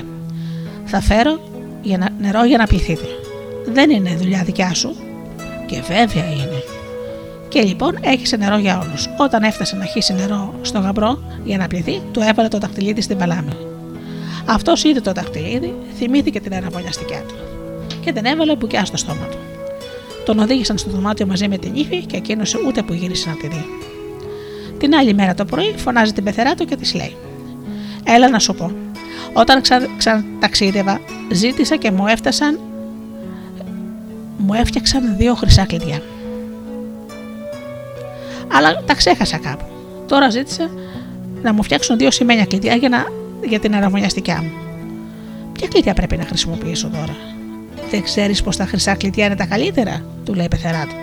Θα φέρω για να, νερό για να πληθείτε. Δεν είναι δουλειά δικιά σου. Και βέβαια είναι. Και λοιπόν έχισε νερό για όλους. Όταν έφτασε να χύσει νερό στο γαμπρό για να πληθεί, του έβαλε το δαχτυλίδι στην παλάμη. Αυτός είδε το δαχτυλίδι, θυμήθηκε την αραβωνιαστικιά του και την έβαλε μπουκιά στο στόμα του. Τον οδήγησαν στο δωμάτιο μαζί με την ύφη και εκείνο ούτε που γύρισε να τη δει. Την άλλη μέρα το πρωί φωνάζει την πεθερά του και της λέει: Έλα να σου πω. Όταν ξαναταξίδευα, ζήτησα και μου έφτασαν. Μου έφτιαξαν δύο χρυσά κλειδιά. Αλλά τα ξέχασα κάπου. Τώρα ζήτησα να μου φτιάξουν δύο σημαίνια κλειδιά για, να, για την αραβωνιαστικιά μου. Ποια κλειδιά πρέπει να χρησιμοποιήσω τώρα; Δεν ξέρεις πως τα χρυσά κλειδιά είναι τα καλύτερα, του λέει η πεθερά του.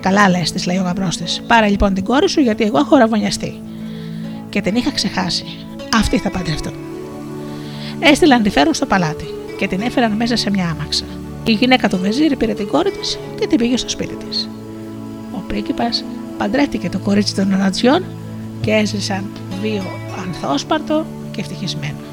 Καλά λες, της λέει ο γαμπρός της. Πάρε λοιπόν την κόρη σου, γιατί εγώ έχω ραβωνιαστεί. Και την είχα ξεχάσει. Αυτή θα παντρευτώ. Έστειλαν τη φέρουν στο παλάτι και την έφεραν μέσα σε μια άμαξα. Η γυναίκα του Βεζίρη πήρε την κόρη της και την πήγε στο σπίτι της. Ο πρίγκιπας παντρεύτηκε το κορίτσι των Νανατζιών και έζησαν βίο ανθόσπαρτο και ευτυχισμένο.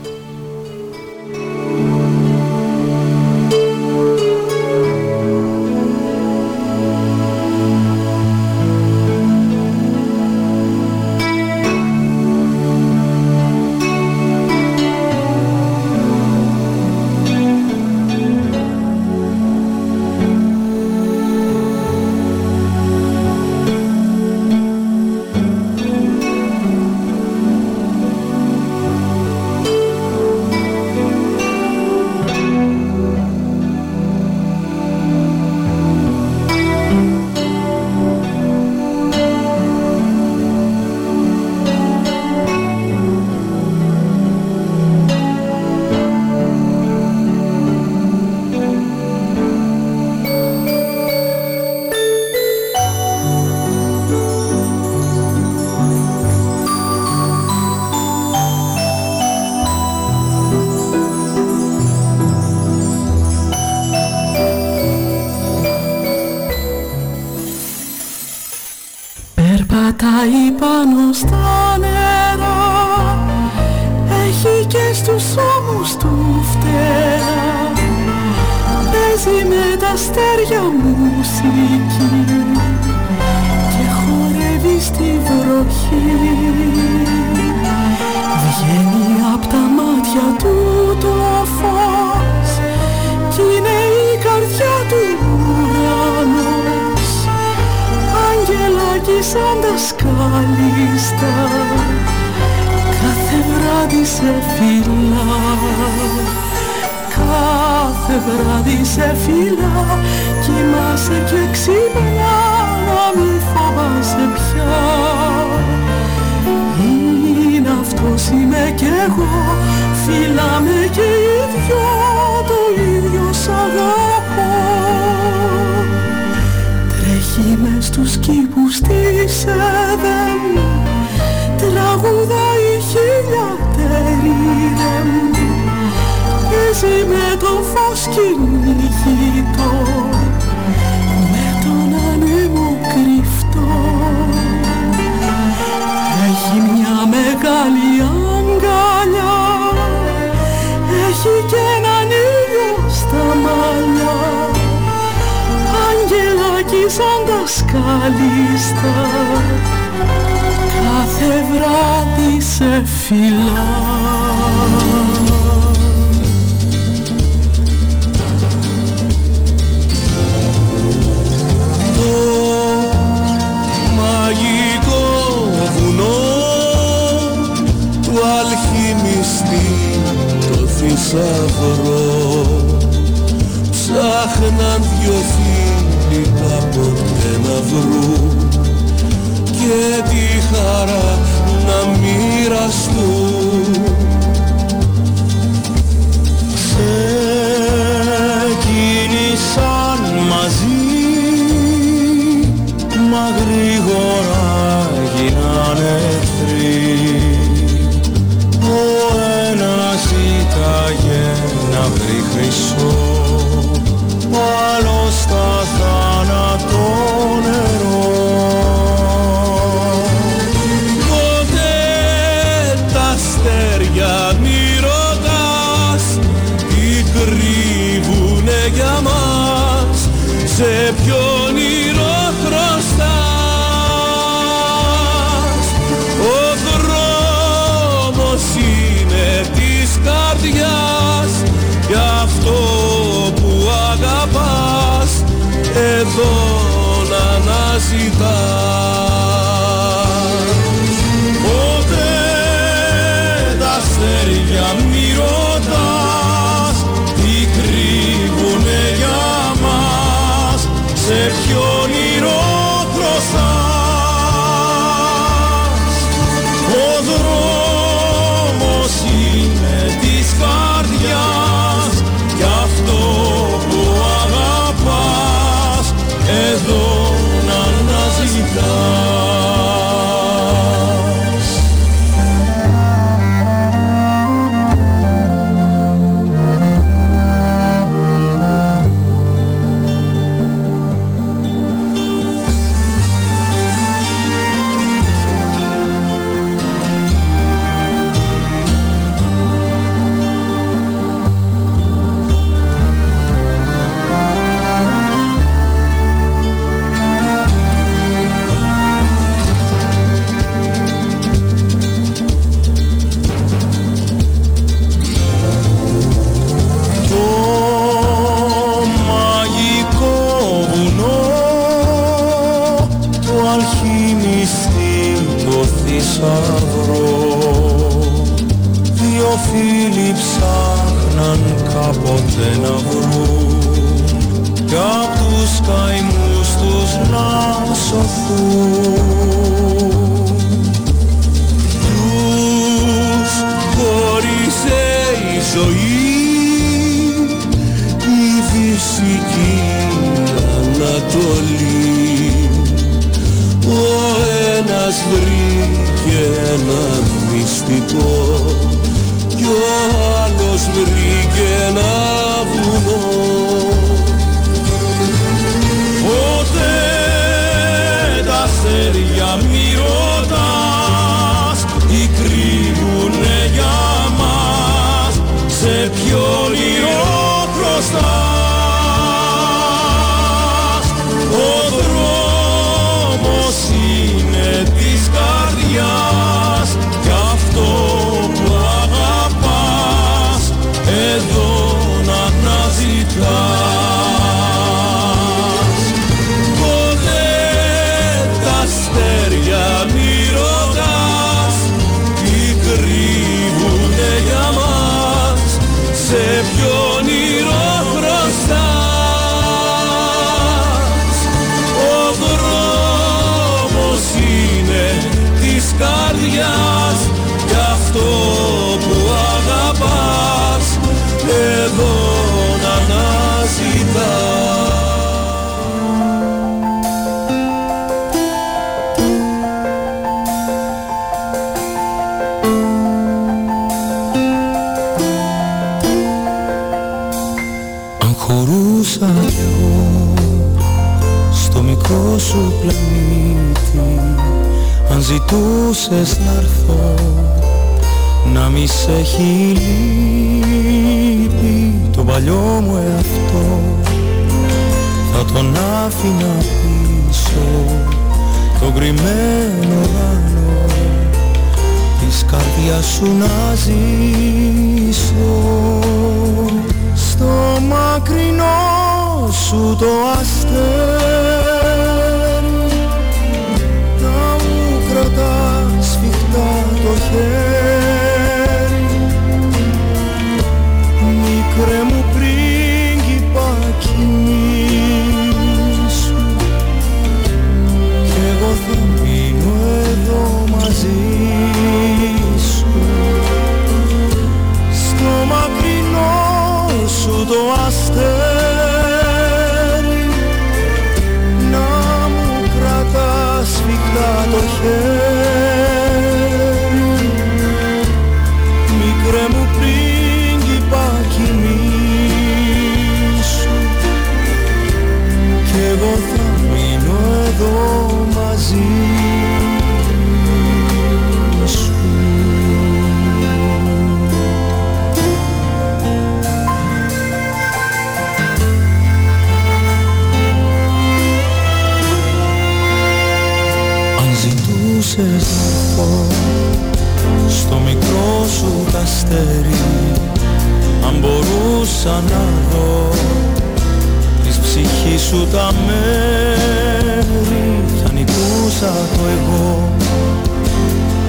olur Τους χώρισε η ζωή η φυσική Ανατολή. Ο ένας βρήκε ένα μυστικό κι ο άλλος βρήκε ένα Ζητούσες να έρθω να μη σε έχει το παλιό μου εαυτό. Θα τον άφηνα πίσω το κρυμμένο ράνο της καρδιάς σου να ζήσω. Στο μακρινό σου το αστέρι χέρι. Μικρέ μου πρίγκιπα κοιμήσου Κι εγώ θα μείνω εδώ μαζί σου. Στο μακρινό σου το αστέρι αστέρι αν μπορούσα να δω της ψυχής σου τα μέρη θα νικούσα το εγώ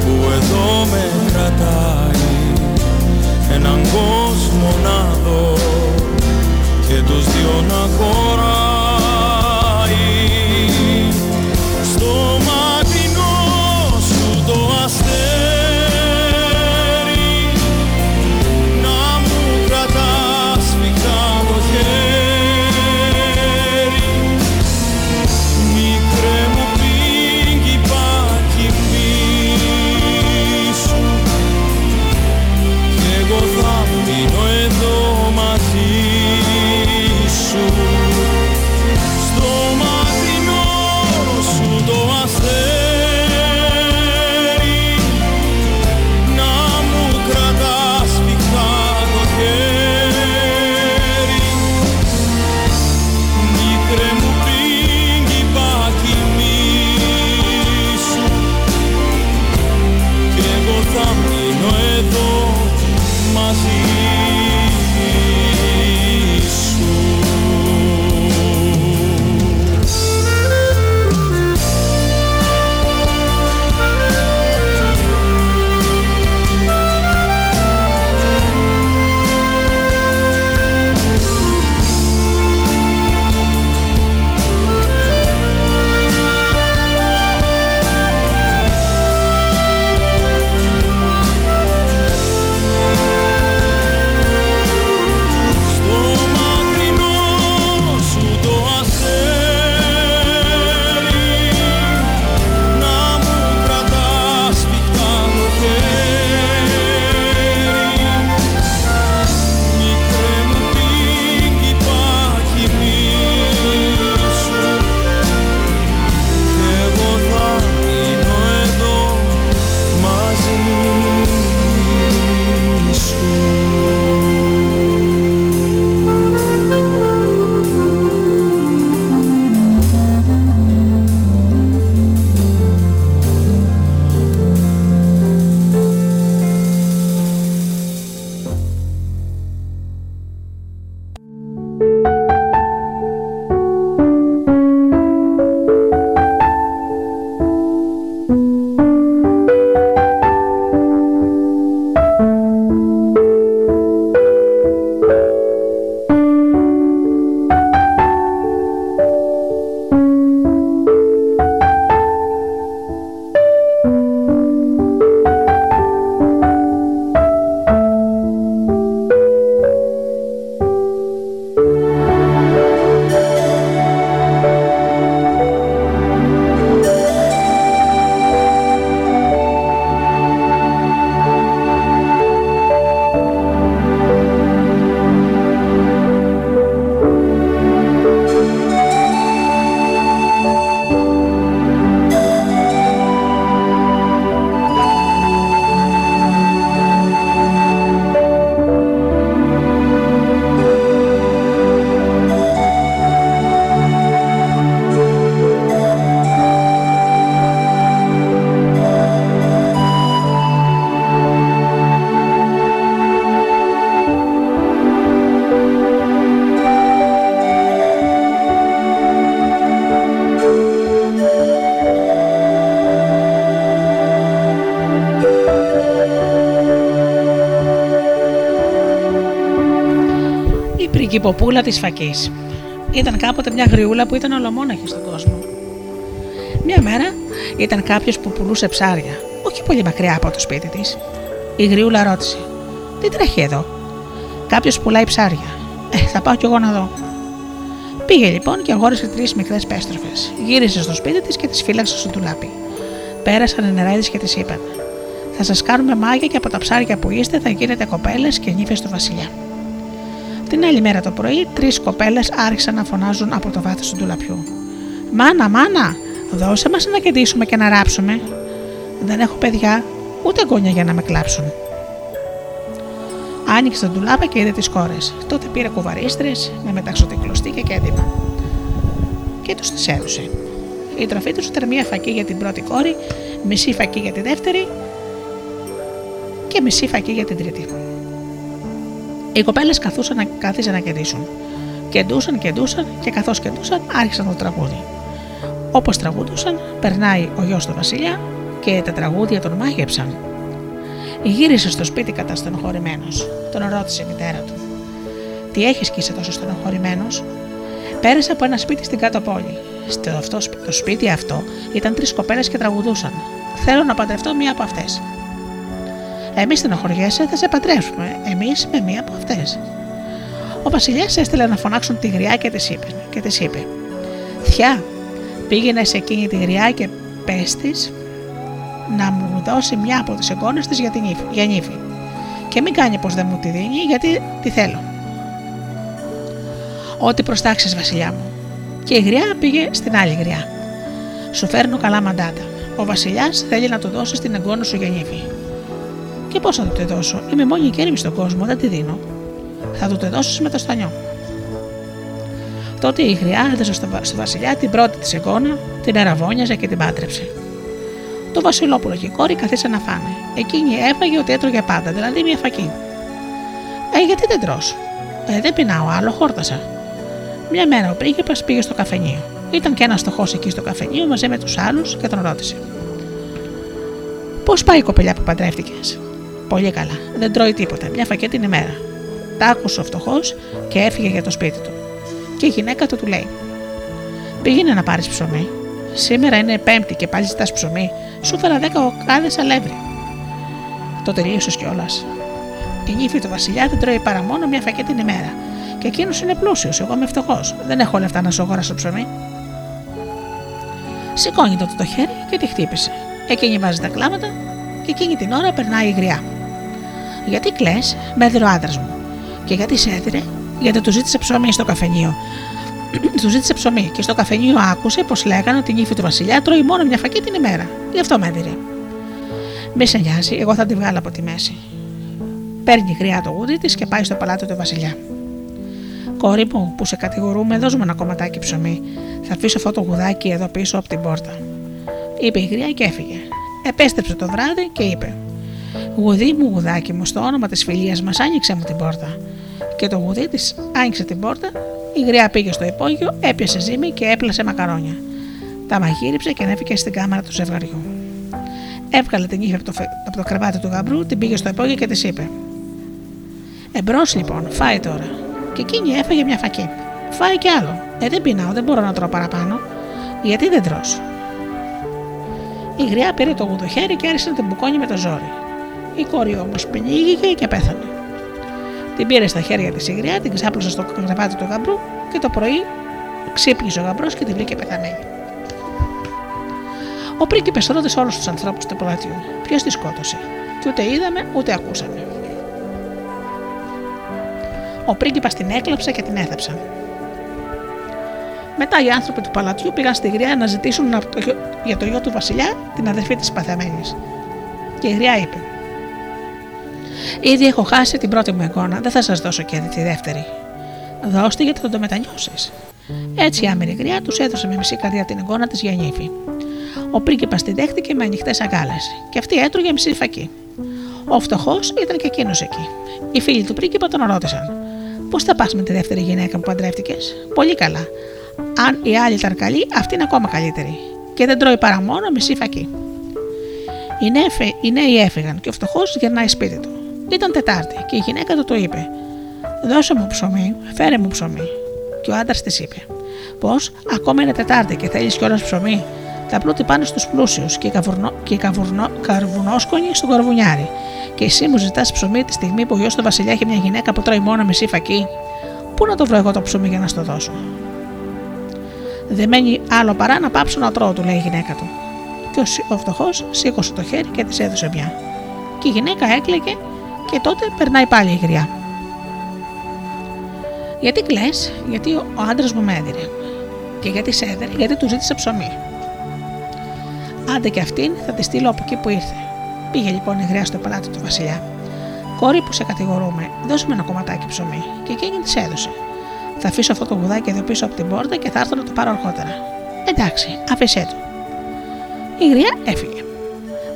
που εδώ με κρατάει. Έναν κόσμο να δω και τους δυο να χωράει Η πριγκυποπούλα της φακής. Ήταν κάποτε μια γριούλα που ήταν ολομόναχη στον κόσμο. Μια μέρα ήταν κάποιος που πουλούσε ψάρια, όχι πολύ μακριά από το σπίτι της. Η γριούλα ρώτησε: Τι τρέχει εδώ, Κάποιος πουλάει ψάρια. Ε, θα πάω κι εγώ να δω. Πήγε λοιπόν και αγόρισε τρεις μικρές πέστροφες. Γύρισε στο σπίτι της και τις φύλαξε στο τουλάπι. Πέρασαν οι νεράδες και τη είπαν: Θα σας κάνουμε μάγια και από τα ψάρια που είστε θα γίνετε κοπέλες και νύφες του Βασιλιά. Την άλλη μέρα το πρωί, τρεις κοπέλες άρχισαν να φωνάζουν από το βάθος του τουλαπιού. Μάνα, μάνα, δώσε μας να κεντήσουμε και να ράψουμε. Δεν έχω παιδιά, ούτε γόνια για να με κλάψουν. Άνοιξε τον τουλάπα και είδε τις κόρες. Τότε πήρε κουβαρίστρες με μεταξωτή κλωστή και έντυπα. Και τους τις έδωσε. Η τροφή τους ήταν μία φακή για την πρώτη κόρη, μισή φακή για τη δεύτερη και μισή φακή για την τρίτη. Οι κοπέλες καθούσαν να κάθισαν να κεντήσουν. Κεντούσαν, κεντούσαν και καθώς κεντούσαν άρχισαν το τραγούδι. Όπως τραγούδουσαν, περνάει ο γιος του Βασιλιά και τα τραγούδια τον μάγεψαν. Γύρισε στο σπίτι κατά στενοχωρημένος. Τον ρώτησε η μητέρα του. Τι έχεις και είσαι τόσο στενοχωρημένος; Πέρασε από ένα σπίτι στην κάτω πόλη. Στο αυτό, το σπίτι αυτό ήταν τρεις κοπέλες και τραγουδούσαν. Θέλω να παντρευτώ μία από αυτές. Εμείς στενοχωριέσαι, θα σε παντρεύσουμε. Εμείς με μία από αυτές. Ο Βασιλιάς έστειλε να φωνάξουν τη γριά και της είπε, και της είπε: Θιά, πήγαινες σε εκείνη τη γριά και πες να μου δώσει μια από τις εικόνες της για, την ύφη, για νύφη. Και μην κάνει πως δεν μου τη δίνει, γιατί τη θέλω. Ό,τι προστάξεις, Βασιλιά μου. Και η γριά πήγε στην άλλη γριά. Σου φέρνω καλά μαντάτα. Ο Βασιλιάς θέλει να το δώσει στην εγγόνη σου για νύφη. Και πώς θα του τη δώσω, Είμαι μόνη κέρμη στον κόσμο, δεν τη δίνω. Θα του τη δώσει με το στανιό. Τότε η γριά έδωσε στο, Βασιλιά την πρώτη της εγγόνα, την αραβόνιαζε και την πάτρεψε. Το Βασιλόπουλο και η κόρη καθίσαν να φάνε. Εκείνη έφαγε ότι έτρωγε πάντα, δηλαδή μια φακή. Ε, γιατί δεν τρώ. Ε, δεν πεινάω άλλο, χόρτασα. Μια μέρα ο πρίγκιπας πήγε στο καφενείο. Ήταν και ένας φτωχό εκεί στο καφενείο μαζί με τους άλλους και τον ρώτησε. Πώς πάει η κοπελιά που παντρεύτηκες; Πολύ καλά, δεν τρώει τίποτα, μια φακή την ημέρα. Τα άκουσε ο φτωχός και έφυγε για το σπίτι του. Και η γυναίκα του του λέει: Πήγαινε να πάρεις ψωμί. Σήμερα είναι Πέμπτη και πάλι ζητάς ψωμί σου φέρα δέκα οκάδες αλεύρι. Το τελείωσες κιόλας. Η νύφη του Βασιλιά δεν τρώει παρά μόνο μια φακή την ημέρα. Και εκείνος είναι πλούσιος, εγώ είμαι φτωχός. Δεν έχω λεφτά να σου αγοράσω ψωμί. Σηκώνει τότε το χέρι και τη χτύπησε. Εκείνη βάζει τα κλάματα και εκείνη την ώρα περνάει η γριά. Γιατί κλε, με έδειρε ο άντρας μου. Και γιατί σε έδειρε, γιατί του ζήτησε ψωμί στο καφενείο. του ζήτησε ψωμί και στο καφενείο άκουσε πως λέγανε ότι η νύφη του Βασιλιά τρώει μόνο μια φακή την ημέρα. Γι' αυτό με έδιρε. Μη σε νοιάζει, εγώ θα τη βγάλω από τη μέση. Παίρνει γριά το γούδι της και πάει στο παλάτι του Βασιλιά. Κόρη μου, που σε κατηγορούμε, δώσουμε ένα κομματάκι ψωμί. Θα αφήσω αυτό το γουδάκι εδώ πίσω από την πόρτα. Είπε η γριά και έφυγε. Επέστρεψε το βράδυ και είπε: Γουδί μου, γουδάκι μου, στο όνομα της φιλίας μας, άνοιξε μου την πόρτα. Και το γουδί της άνοιξε την πόρτα, η γριά πήγε στο υπόγειο, έπιασε ζύμη και έπλασε μακαρόνια. Τα μαγείριψε και ανέβηκε στην κάμαρα του ζευγαριού. Έβγαλε την ύφη από το, από το κρεβάτι του γαμπρού, την πήγε στο υπόγειο και της είπε: Εμπρός λοιπόν, φάει τώρα. Και εκείνη έφαγε μια φακή. Φάει κι άλλο. Ε, δεν πεινάω, δεν μπορώ να τρώω παραπάνω. Γιατί δεν τρώ. Η γριά πήρε το γουδοχέρι και άρχισε να την μπουκώνει με το ζόρι. Η κόρη όμως πνίγηκε και πέθανε. Την πήρε στα χέρια της η γριά, την ξάπλωσε στο κρεβάτι του γαμπρού και το πρωί ξύπνησε ο γαμπρός και την βρήκε πεθαμένη. Ο πρίγκιπες ρώτησε όλους τους ανθρώπους του παλατιού ποιος τη σκότωσε. Και ούτε είδαμε ούτε ακούσαμε. Ο πρίγκιπας την έκλαψε και την έθεψαν. Μετά οι άνθρωποι του παλατιού πήγαν στη γριά να ζητήσουν για το γιο του Βασιλιά την αδερφή της παθεμένης. Και η γριά είπε: Ήδη έχω χάσει την πρώτη μου εικόνα, δεν θα σας δώσω και τη δεύτερη. Δώστε γιατί θα το μετανιώσεις. Έτσι η άμερη γριά τους έδωσε με μισή καρδιά την εικόνα της για νύφη. Ο πρίγκιπας τη δέχτηκε με ανοιχτές αγκάλες και αυτή έτρωγε μισή φακή. Ο φτωχός ήταν και εκείνος εκεί. Οι φίλοι του πρίγκιπα τον ρώτησαν: Πώς θα πας με τη δεύτερη γυναίκα που παντρεύτηκες, Πολύ καλά. Αν η άλλη ήταν καλή, αυτή είναι ακόμα καλύτερη. Και δεν τρώει παρά μόνο μισή φακή. Οι νέοι, οι νέοι έφυγαν και ο φτωχός γυρνάει σπίτι του. Ήταν Τετάρτη και η γυναίκα του το είπε: Δώσε μου ψωμί, φέρε μου ψωμί. Και ο άντρας της είπε: Πώς, ακόμα είναι Τετάρτη και θέλεις κιόλας ψωμί; Τα πλούτη πάνε στους πλούσιους και οι, καβουρνο, και οι καρβουνόσκονοι στον καρβουνιάρι. Και εσύ μου ζητάς ψωμί τη στιγμή που ο γιος του Βασιλιά έχει μια γυναίκα που τρώει μόνο μισή φακή. Πού να το βρω εγώ το ψωμί για να στο δώσω; Δεν μένει άλλο παρά να πάψω να τρώω, του λέει η γυναίκα του. Και ο φτωχός σήκωσε το χέρι και της έδωσε μια. Και η γυναίκα έκλαιγε και τότε περνάει πάλι η γριά. Γιατί κλε, γιατί ο άντρας μου με έδινε. Και γιατί σε έδερε, γιατί του ζήτησε ψωμί. Άντε και αυτήν θα τη στείλω από εκεί που ήρθε. Πήγε λοιπόν η γριά στο παλάτι του Βασιλιά. Κόρη που σε κατηγορούμε, δώσουμε ένα κομματάκι ψωμί. Και εκείνη της έδωσε. Θα αφήσω αυτό το γουδάκι εδώ πίσω από την πόρτα και θα έρθω να το πάρω αργότερα. Εντάξει, άφησέ το. Η γριά έφυγε.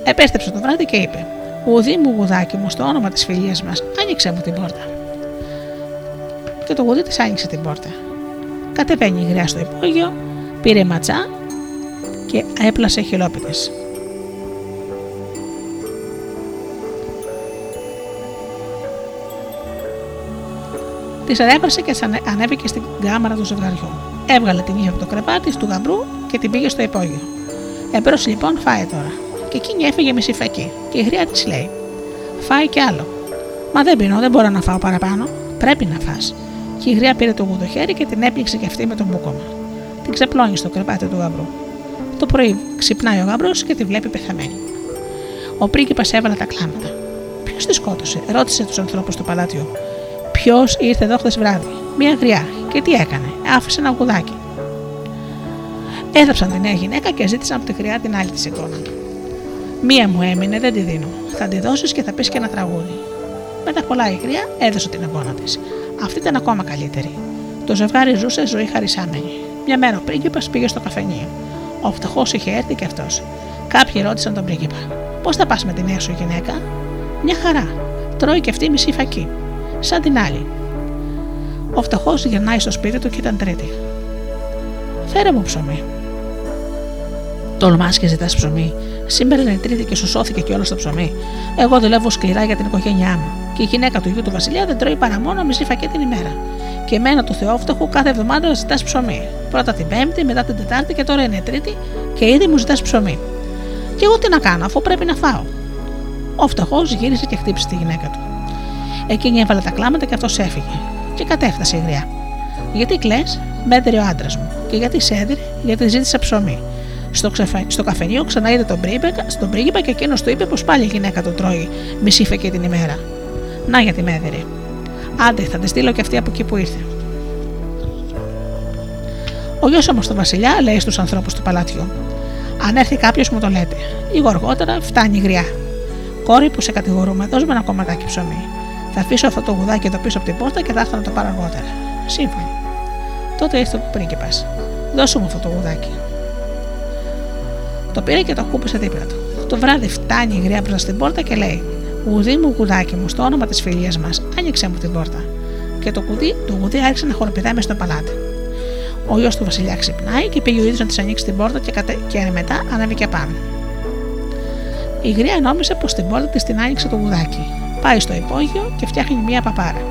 Επέστρεψε το βράδυ και είπε: Ουδί μου γουδάκι μου, στο όνομα της φιλίας μας, άνοιξε μου την πόρτα. Και το γουδί της άνοιξε την πόρτα. Κατεβαίνει η γριά στο υπόγειο, πήρε ματσά και έπλασε χιλόπιτες. Τη ανέβασε και ανέβηκε στην κάμαρα του ζευγαριού. Έβγαλε την ύφη από το κρεβάτι του γαμπρού και την πήγε στο υπόγειο. Εμπρός λοιπόν φάει τώρα. Και εκείνη έφυγε μισή φακή. Και η γριά της λέει: Φάει κι άλλο. Μα δεν πεινώ, δεν μπορώ να φάω παραπάνω. Πρέπει να φά. Και η γριά πήρε το γουδο χέρι και την έπληξε και αυτή με τον μπούκομα. Την ξεπλώνει στο κρεβάτι του γαμπρού. Το πρωί ξυπνάει ο γαμπρός και τη βλέπει πεθαμένη. Ο πρίγκιπας έβαλε τα κλάματα. Ποιος τη σκότωσε, ρώτησε τους ανθρώπους του παλάτιου. Ποιος ήρθε εδώ χθες βράδυ; Μία γριά. Και τι έκανε; Άφησε ένα γουδάκι. Έδαψαν τη νέα γυναίκα και ζήτησαν από τη γριά την άλλη τη εικόνα. Μία μου έμεινε, δεν τη δίνω. Θα τη δώσεις και θα πεις και ένα τραγούδι. Μετά πολλά η γριά έδωσε την εικόνα της. Αυτή ήταν ακόμα καλύτερη. Το ζευγάρι ζούσε ζωή χαρισάμενη. Μια μέρα ο πρίγκιπας πήγε στο καφενείο. Ο φτωχός είχε έρθει και αυτός. Κάποιοι ρώτησαν τον πρίγκιπα: Πώς θα πας με τη νέα σου γυναίκα, Μια χαρά. Τρώει και αυτή μισή φακή σαν την άλλη. Ο φτωχός γυρνάει στο σπίτι του και ήταν τρίτη. Φέρε μου ψωμί. Τολμάς και ζητάς ψωμί. Σήμερα είναι τρίτη και σου σώθηκε και όλος το ψωμί. Εγώ δουλεύω σκληρά για την οικογένειά μου. Και η γυναίκα του γιου του Βασιλιά δεν τρώει παρά μόνο μισή φακέ την ημέρα. Και εμένα του Θεόφτωχου κάθε εβδομάδα ζητάς ψωμί. Πρώτα την Πέμπτη, μετά την Τετάρτη και τώρα είναι Τρίτη και ήδη μου ζητάς ψωμί. Και εγώ τι να κάνω, αφού πρέπει να φάω. Ο φτωχός γύρισε και χτύπησε τη γυναίκα του. Εκείνη έβαλε τα κλάματα και αυτός έφυγε. Και κατέφτασε η γριά. Γιατί κλε, μέτρε ο άντρας μου. Και γιατί σέδρε, γιατί ζήτησα ψωμί. Στο, ξεφα... στο καφενείο ξανά είδε τον πρίγκιπα, στον πρίγκιπα και εκείνος του είπε πως πάλι η γυναίκα του τρώει μισή φεκέ την ημέρα. Να γιατί με έδερε. Άντε, θα τη στείλω και αυτή από εκεί που ήρθε. Ο γιος όμως του Βασιλιά λέει στους ανθρώπους του παλατιού: Αν έρθει κάποιος μου το λέτε. Λίγο αργότερα φτάνει η γριά. Κόρη που σε κατηγορούμε, δώσ' με ένα κομματάκι ψωμί. Θα αφήσω αυτό το γουδάκι εδώ πίσω από την πόρτα και θα έρθω να το πάρω αργότερα. Σύμφωνοι. Τότε ήρθε ο πρίγκιπας. Δώσου μου αυτό το γουδάκι. Το πήρε και το κούπισε δίπλα του. Το βράδυ φτάνει η γριά μπροστά στην πόρτα και λέει: Γουδί μου, γουδάκι μου, στο όνομα της φιλίας μας, άνοιξε μου την πόρτα. Και το, κουδί, το γουδί άρχισε να χοροπηδάει μες στο παλάτι. Ο γιος του Βασιλιά ξυπνάει και πήγε ο ίδιος να της ανοίξει την πόρτα και, κατε... και μετά ανέβηκε πάνω. Η γρία νόμισε πως την πόρτα της την άνοιξε το γουδάκι πάει στο υπόγειο και φτιάχνει μία παπάρα.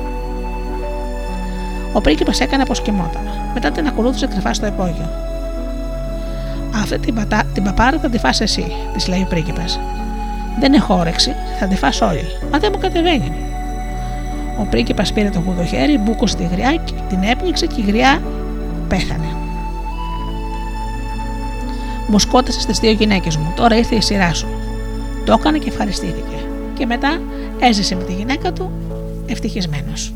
Ο πρίγκιπας έκανε πω κοιμόταν. Μετά την ακολούθησε κρυφά στο υπόγειο. Αυτή την, πατά, την παπάρα θα τη φας εσύ, της λέει ο πρίγκιπας. Δεν έχω όρεξη, θα τη φας όλοι. Μα δεν μου κατεβαίνει. Ο πρίγκιπας πήρε το γουδοχέρι, μπούκωσε τη γριά, την έπνιξε και η γριά πέθανε. Μου σκότωσε τι δύο γυναίκες μου, τώρα ήρθε η σειρά σου. Το έκανε και ευχαριστήθηκε. Και μετά έζησε με τη γυναίκα του ευτυχισμένος.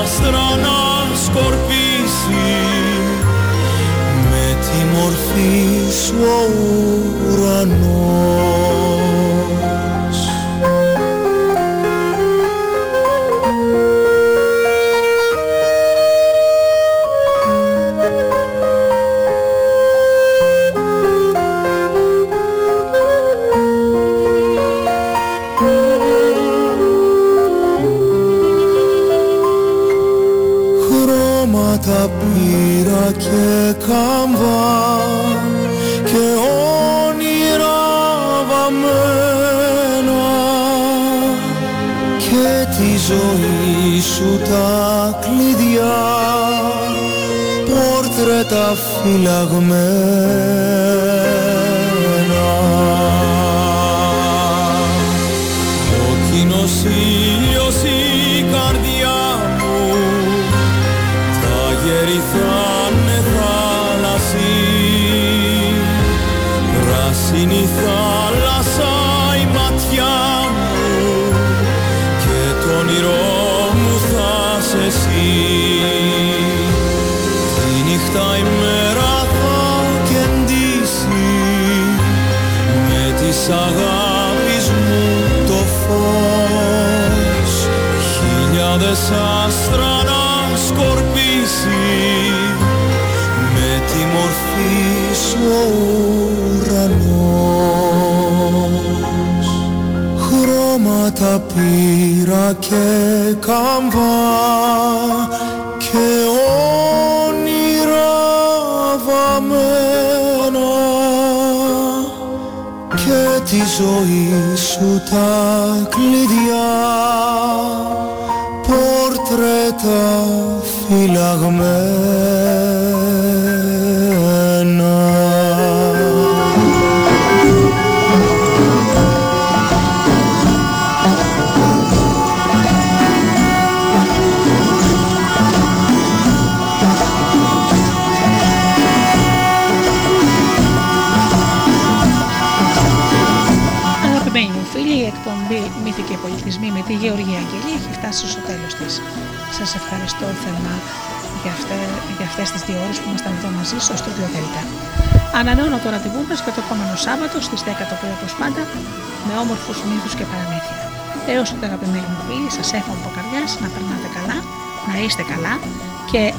άστρα να σκορπίσει με τη μορφή σου ο ουρανός.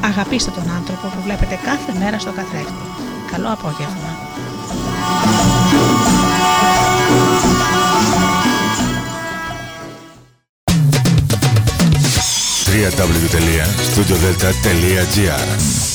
Αγαπήστε τον άνθρωπο που βλέπετε κάθε μέρα στο καθρέφτη. Καλό απόγευμα. www.studiodelta.gr